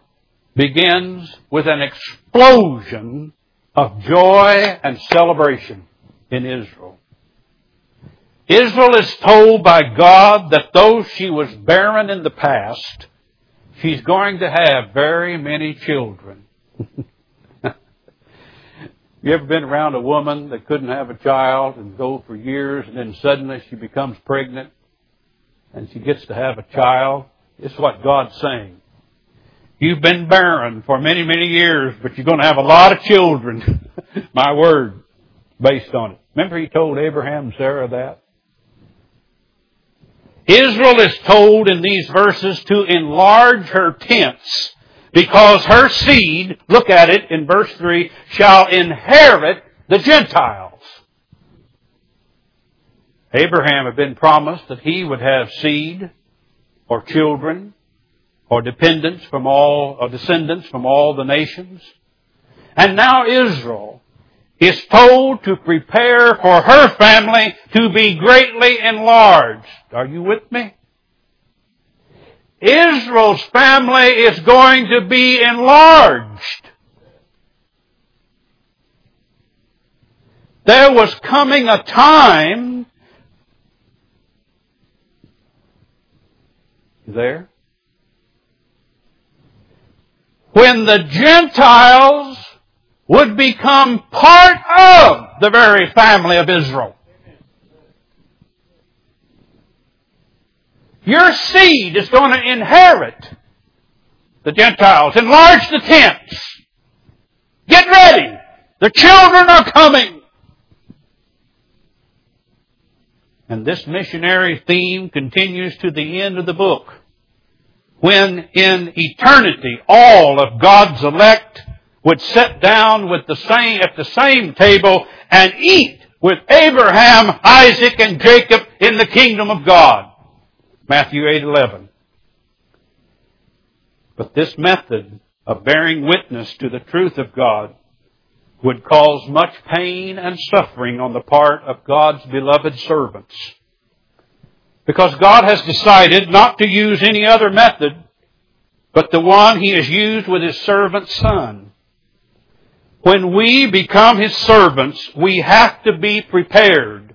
begins with an explosion of joy and celebration in Israel. Israel is told by God that though she was barren in the past, she's going to have very many children. you ever been around a woman that couldn't have a child and go for years and then suddenly she becomes pregnant and she gets to have a child? Is what God's saying. You've been barren for many, many years, but you're going to have a lot of children. My word, based on it. Remember he told Abraham and Sarah that? Israel is told in these verses to enlarge her tents because her seed, look at it in verse 3, shall inherit the Gentiles. Abraham had been promised that he would have seed or children or dependents from all, or descendants from all the nations. And now Israel is told to prepare for her family to be greatly enlarged. Are you with me? Israel's family is going to be enlarged. There was coming a time there when the Gentiles would become part of the very family of Israel. Your seed is going to inherit the Gentiles. Enlarge the tents. Get ready. The children are coming. And this missionary theme continues to the end of the book when in eternity all of God's elect would sit down with the same, at the same table and eat with Abraham, Isaac, and Jacob in the kingdom of God. Matthew 8:11. But this method of bearing witness to the truth of God would cause much pain and suffering on the part of God's beloved servants. Because God has decided not to use any other method but the one He has used with His servant son. When we become His servants, we have to be prepared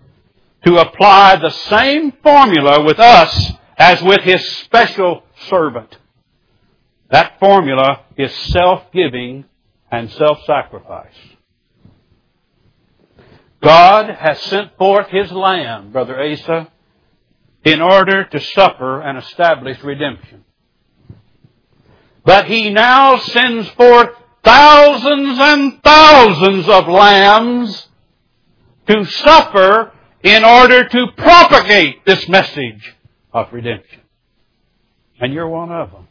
to apply the same formula with us as with His special servant. That formula is self-giving and self-sacrifice. God has sent forth His Lamb, Brother Asa, in order to suffer and establish redemption. But he now sends forth thousands and thousands of lambs to suffer in order to propagate this message of redemption. And you're one of them.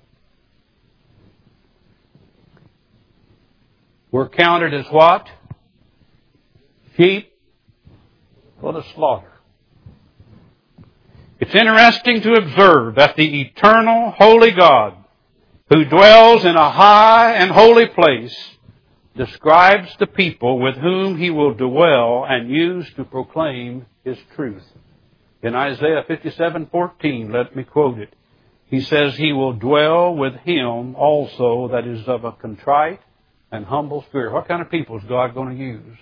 We're counted as what? Sheep for the slaughter. It's interesting to observe that the eternal, holy God, who dwells in a high and holy place, describes the people with whom he will dwell and use to proclaim his truth. In Isaiah 57:14, let me quote it. He says, "He will dwell with him also that is of a contrite and humble spirit." What kind of people is God going to use?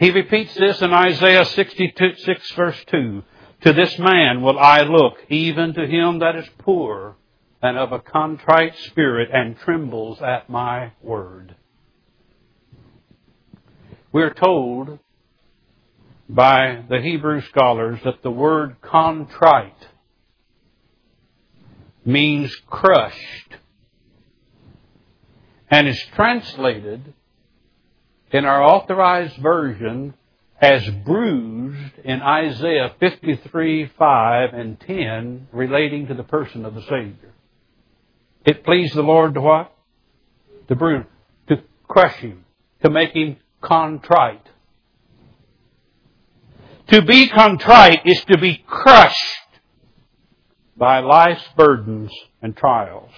He repeats this in Isaiah 66 verse 2. To this man will I look, even to him that is poor and of a contrite spirit and trembles at my word. We're told by the Hebrew scholars that the word contrite means crushed and is translated in our authorized version as bruised in Isaiah 53, 5 and 10 relating to the person of the Savior. It pleased the Lord to what? To bruise, to crush him, to make him contrite. To be contrite is to be crushed by life's burdens and trials.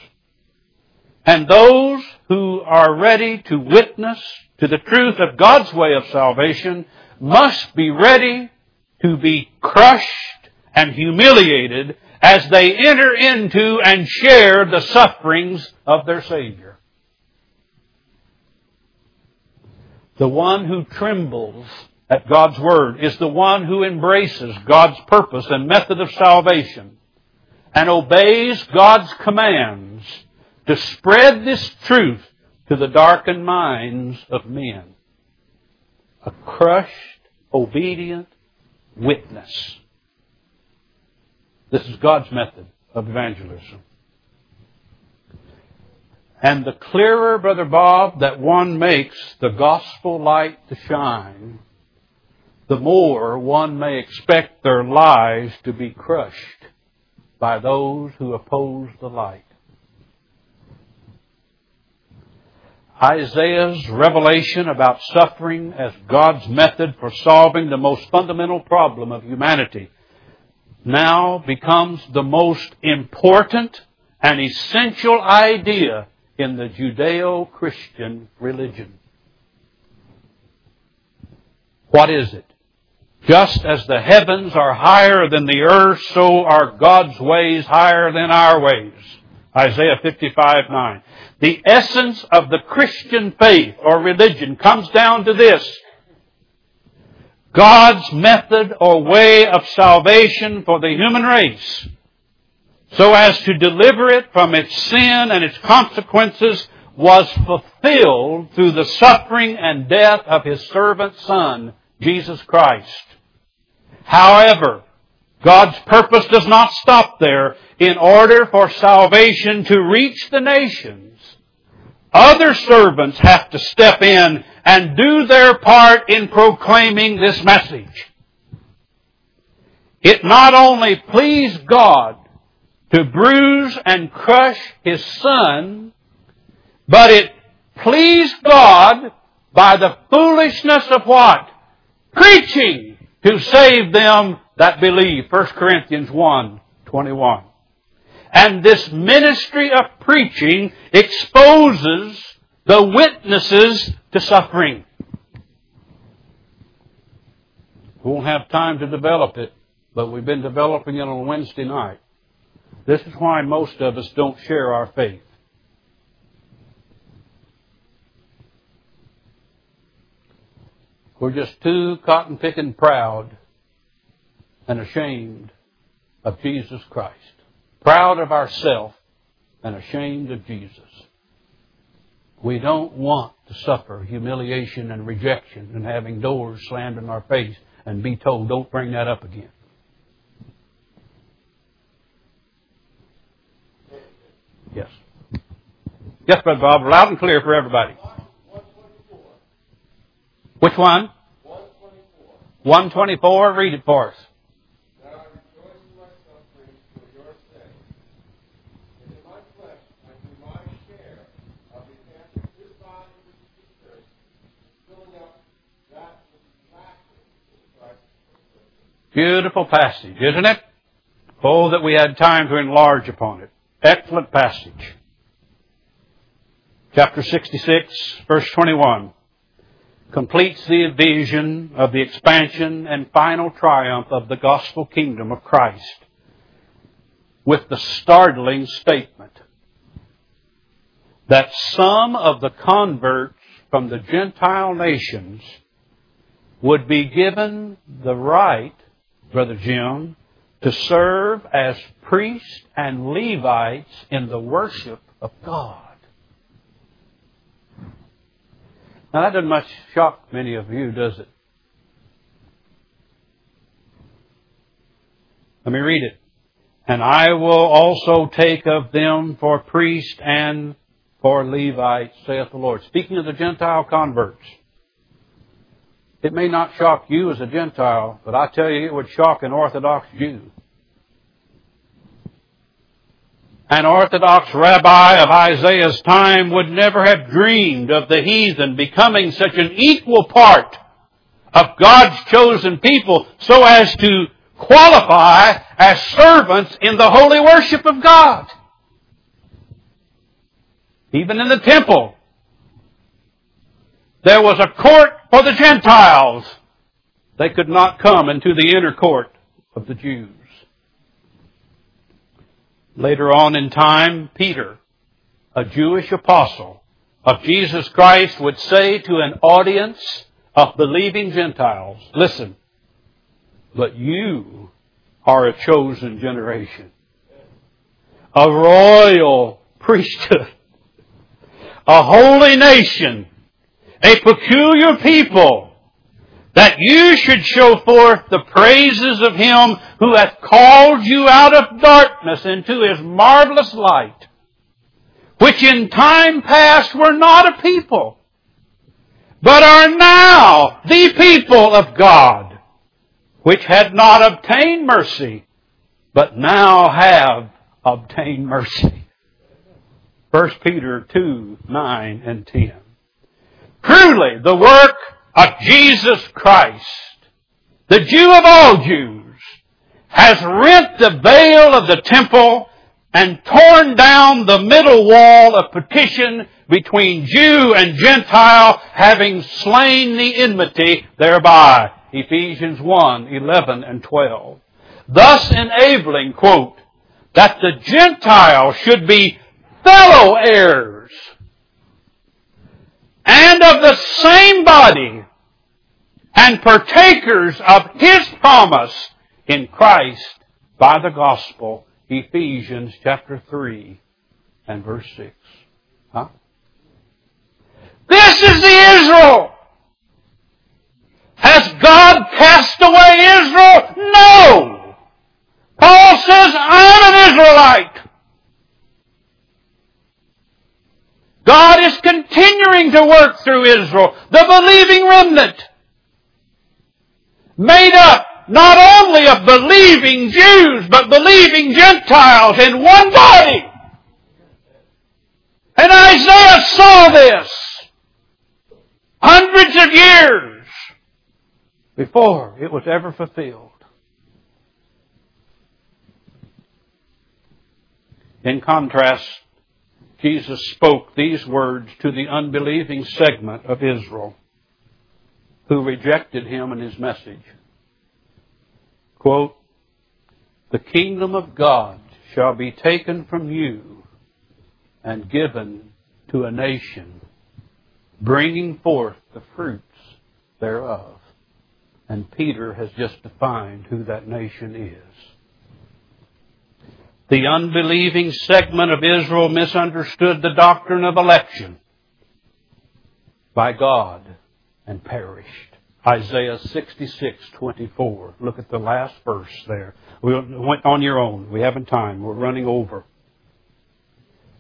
And those who are ready to witness to the truth of God's way of salvation must be ready to be crushed and humiliated as they enter into and share the sufferings of their Savior. The one who trembles at God's Word is the one who embraces God's purpose and method of salvation and obeys God's commands to spread this truth to the darkened minds of men. A crushed, obedient witness. This is God's method of evangelism. And the clearer, Brother Bob, that one makes the gospel light to shine, the more one may expect their lives to be crushed by those who oppose the light. Isaiah's revelation about suffering as God's method for solving the most fundamental problem of humanity now becomes the most important and essential idea in the Judeo-Christian religion. What is it? Just as the heavens are higher than the earth, so are God's ways higher than our ways. Isaiah 55, 9. The essence of the Christian faith or religion comes down to this. God's method or way of salvation for the human race so as to deliver it from its sin and its consequences was fulfilled through the suffering and death of His servant Son, Jesus Christ. However, God's purpose does not stop there. In order for salvation to reach the nations, other servants have to step in and do their part in proclaiming this message. It not only pleased God to bruise and crush His Son, but it pleased God by the foolishness of what? Preaching to save them that believe. 1 Corinthians 1, 21. And this ministry of preaching exposes the witnesses to suffering. We won't have time to develop it, but we've been developing it on Wednesday night. This is why most of us don't share our faith. We're just too cotton picking proud and ashamed of Jesus Christ. Proud of ourselves and ashamed of Jesus. We don't want to suffer humiliation and rejection and having doors slammed in our face and be told, don't bring that up again. Yes. Yes, Brother Bob, loud and clear for everybody. Which one? 124. Read it for us. Beautiful passage, isn't it? Oh, that we had time to enlarge upon it. Excellent passage. Chapter 66, verse 21 completes the vision of the expansion and final triumph of the gospel kingdom of Christ with the startling statement that some of the converts from the Gentile nations would be given the right, Brother Jim, to serve as priests and Levites in the worship of God. Now that doesn't much shock many of you, does it? Let me read it. And I will also take of them for priests and for Levites, saith the Lord. Speaking of the Gentile converts. It may not shock you as a Gentile, but I tell you it would shock an Orthodox Jew. An Orthodox rabbi of Isaiah's time would never have dreamed of the heathen becoming such an equal part of God's chosen people so as to qualify as servants in the holy worship of God. Even in the temple, there was a court for the Gentiles. They could not come into the inner court of the Jews. Later on in time, Peter, a Jewish apostle of Jesus Christ, would say to an audience of believing Gentiles, listen, but you are a chosen generation, a royal priesthood, a holy nation, a peculiar people, that you should show forth the praises of him who hath called you out of darkness into his marvelous light, which in time past were not a people, but are now the people of God, which had not obtained mercy, but now have obtained mercy. 1 Peter 2, 9 and 10. Truly, the work of Jesus Christ, the Jew of all Jews, has rent the veil of the temple and torn down the middle wall of partition between Jew and Gentile, having slain the enmity thereby. Ephesians 1, 11 and 12. Thus enabling, quote, that the Gentile should be fellow heirs and of the same body and partakers of His promise in Christ by the gospel. Ephesians chapter 3 and verse 6. Huh? This is the Israel. Has God cast away Israel? No. Paul says, I'm an Israelite. God is continuing to work through Israel, the believing remnant, made up not only of believing Jews, but believing Gentiles in one body. And Isaiah saw this hundreds of years before it was ever fulfilled. In contrast, Jesus spoke these words to the unbelieving segment of Israel who rejected him and his message. Quote, the kingdom of God shall be taken from you and given to a nation, bringing forth the fruits thereof. And Peter has just defined who that nation is. The unbelieving segment of Israel misunderstood the doctrine of election by God and perished. Isaiah 66:24. Look at the last verse there. We went on your own. We haven't time. We're running over.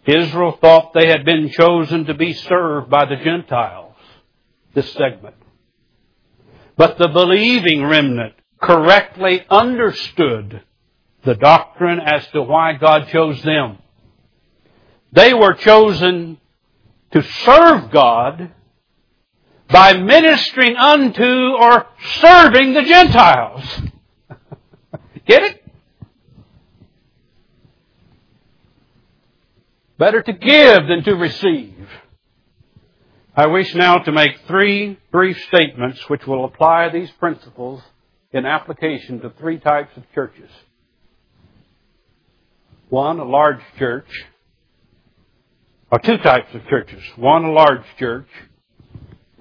Israel thought they had been chosen to be served by the Gentiles. This segment. But the believing remnant correctly understood the doctrine as to why God chose them. They were chosen to serve God by ministering unto or serving the Gentiles. Get it? Better to give than to receive. I wish now to make three brief statements which will apply these principles in application to three types of churches. One, a large church, or two types of churches. One, a large church,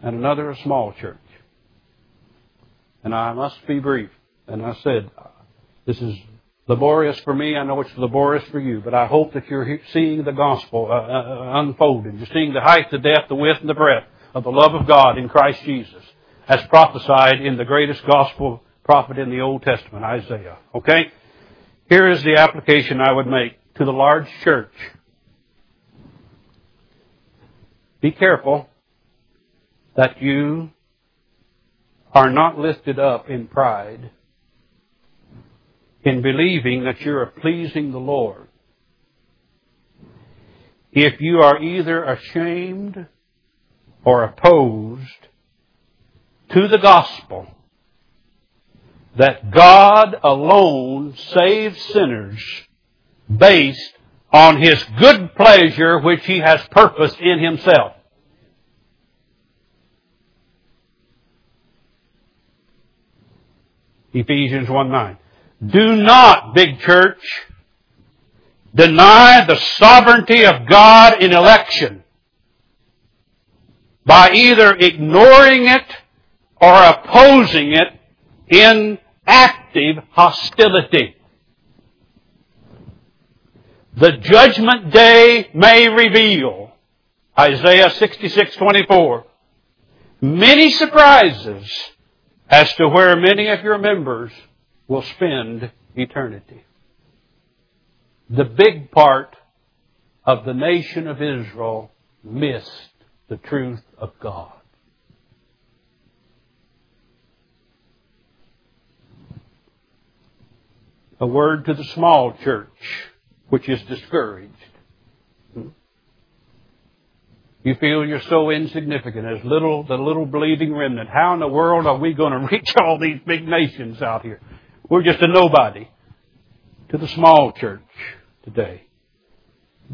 and another, a small church. And I must be brief. And I said, this is laborious for me. I know it's laborious for you, but I hope that you're seeing the gospel uh, uh, unfolded. You're seeing the height, the depth, the width, and the breadth of the love of God in Christ Jesus, as prophesied in the greatest gospel prophet in the Old Testament, Isaiah. Okay? Here is the application I would make to the large church. Be careful that you are not lifted up in pride, in believing that you are pleasing the Lord, if you are either ashamed or opposed to the gospel that God alone saves sinners based on His good pleasure which He has purposed in Himself. Ephesians 1 9. Do not, big church, deny the sovereignty of God in election by either ignoring it or opposing it in active hostility. The judgment day may reveal, Isaiah 66:24, many surprises as to where many of your members will spend eternity. The big part of the nation of Israel missed the truth of God. A word to the small church, which is discouraged. You feel you're so insignificant as little, the little believing remnant. How in the world are we going to reach all these big nations out here? We're just a nobody. To the small church today,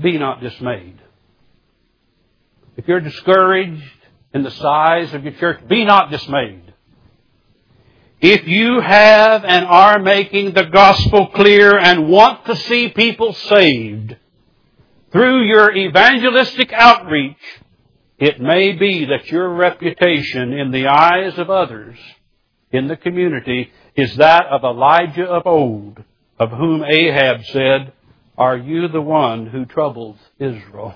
be not dismayed. If you're discouraged in the size of your church, be not dismayed. If you have and are making the gospel clear and want to see people saved through your evangelistic outreach, it may be that your reputation in the eyes of others in the community is that of Elijah of old, of whom Ahab said, Are you the one who troubles Israel?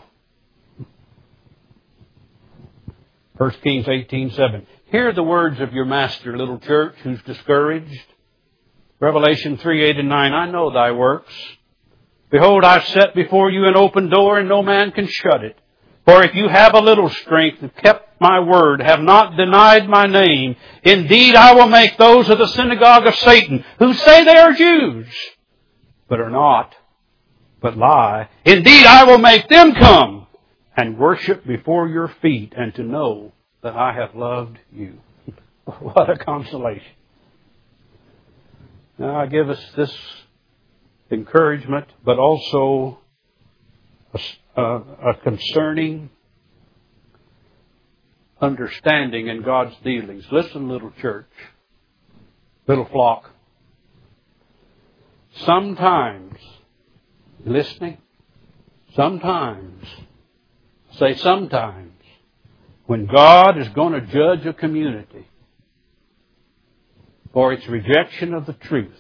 1 Kings 18:7. Hear the words of your master, little church, who's discouraged. Revelation 3, 8 and 9. I know thy works. Behold, I've set before you an open door, and no man can shut it. For if you have a little strength and kept my word, have not denied my name, indeed I will make those of the synagogue of Satan, who say they are Jews, but are not, but lie. Indeed I will make them come and worship before your feet and to know that I have loved you. what a consolation. Now I give us this encouragement, but also a, a, uh, a concerning understanding in God's dealings. Listen, little church, little flock. Sometimes, listening, sometimes say sometimes, when God is going to judge a community for its rejection of the truth,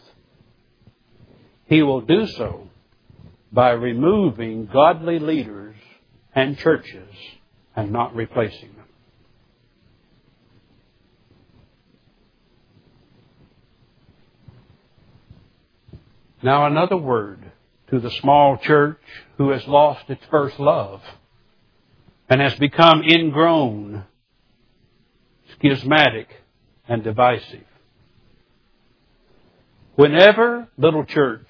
He will do so by removing godly leaders and churches and not replacing them. Now another word to the small church who has lost its first love and has become ingrown, schismatic, and divisive. Whenever, little church,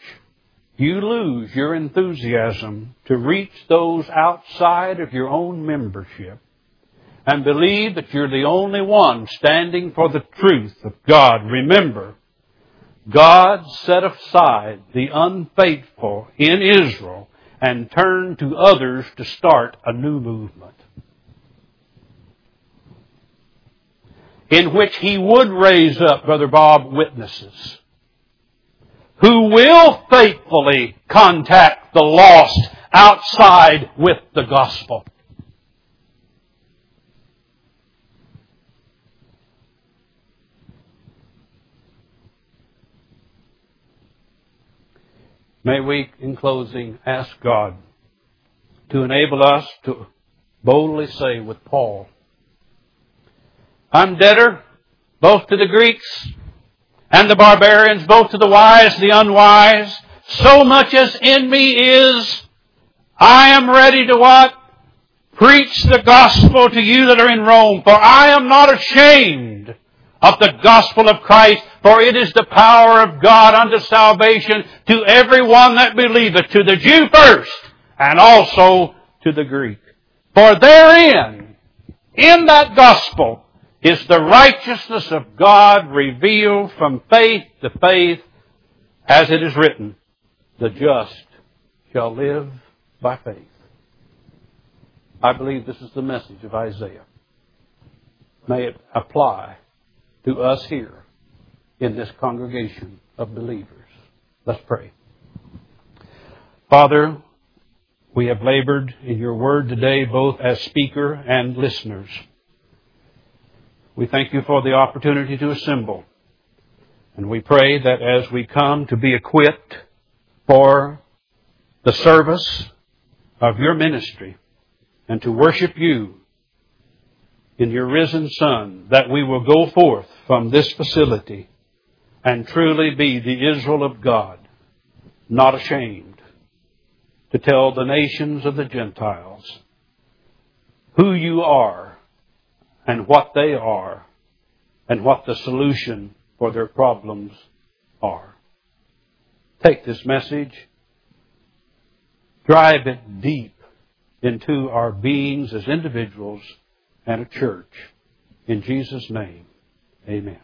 you lose your enthusiasm to reach those outside of your own membership and believe that you're the only one standing for the truth of God, remember, God set aside the unfaithful in Israel and turn to others to start a new movement. In which he would raise up, Brother Bob, witnesses who will faithfully contact the lost outside with the gospel. May we, in closing, ask God to enable us to boldly say with Paul, I'm debtor both to the Greeks and the barbarians, both to the wise, the unwise. So much as in me is, I am ready to what? Preach the gospel to you that are in Rome, for I am not ashamed of the gospel of Christ, for it is the power of God unto salvation to everyone that believeth, to the Jew first, and also to the Greek. For therein, in that gospel, is the righteousness of God revealed from faith to faith, as it is written, the just shall live by faith. I believe this is the message of Isaiah. May it apply to us here in this congregation of believers. Let's pray. Father, we have labored in your word today both as speaker and listeners. We thank you for the opportunity to assemble. And we pray that as we come to be equipped for the service of your ministry and to worship you in your risen Son, that we will go forth from this facility and truly be the Israel of God, not ashamed to tell the nations of the Gentiles who you are and what they are and what the solution for their problems are. Take this message, drive it deep into our beings as individuals and a church. In Jesus' name, amen.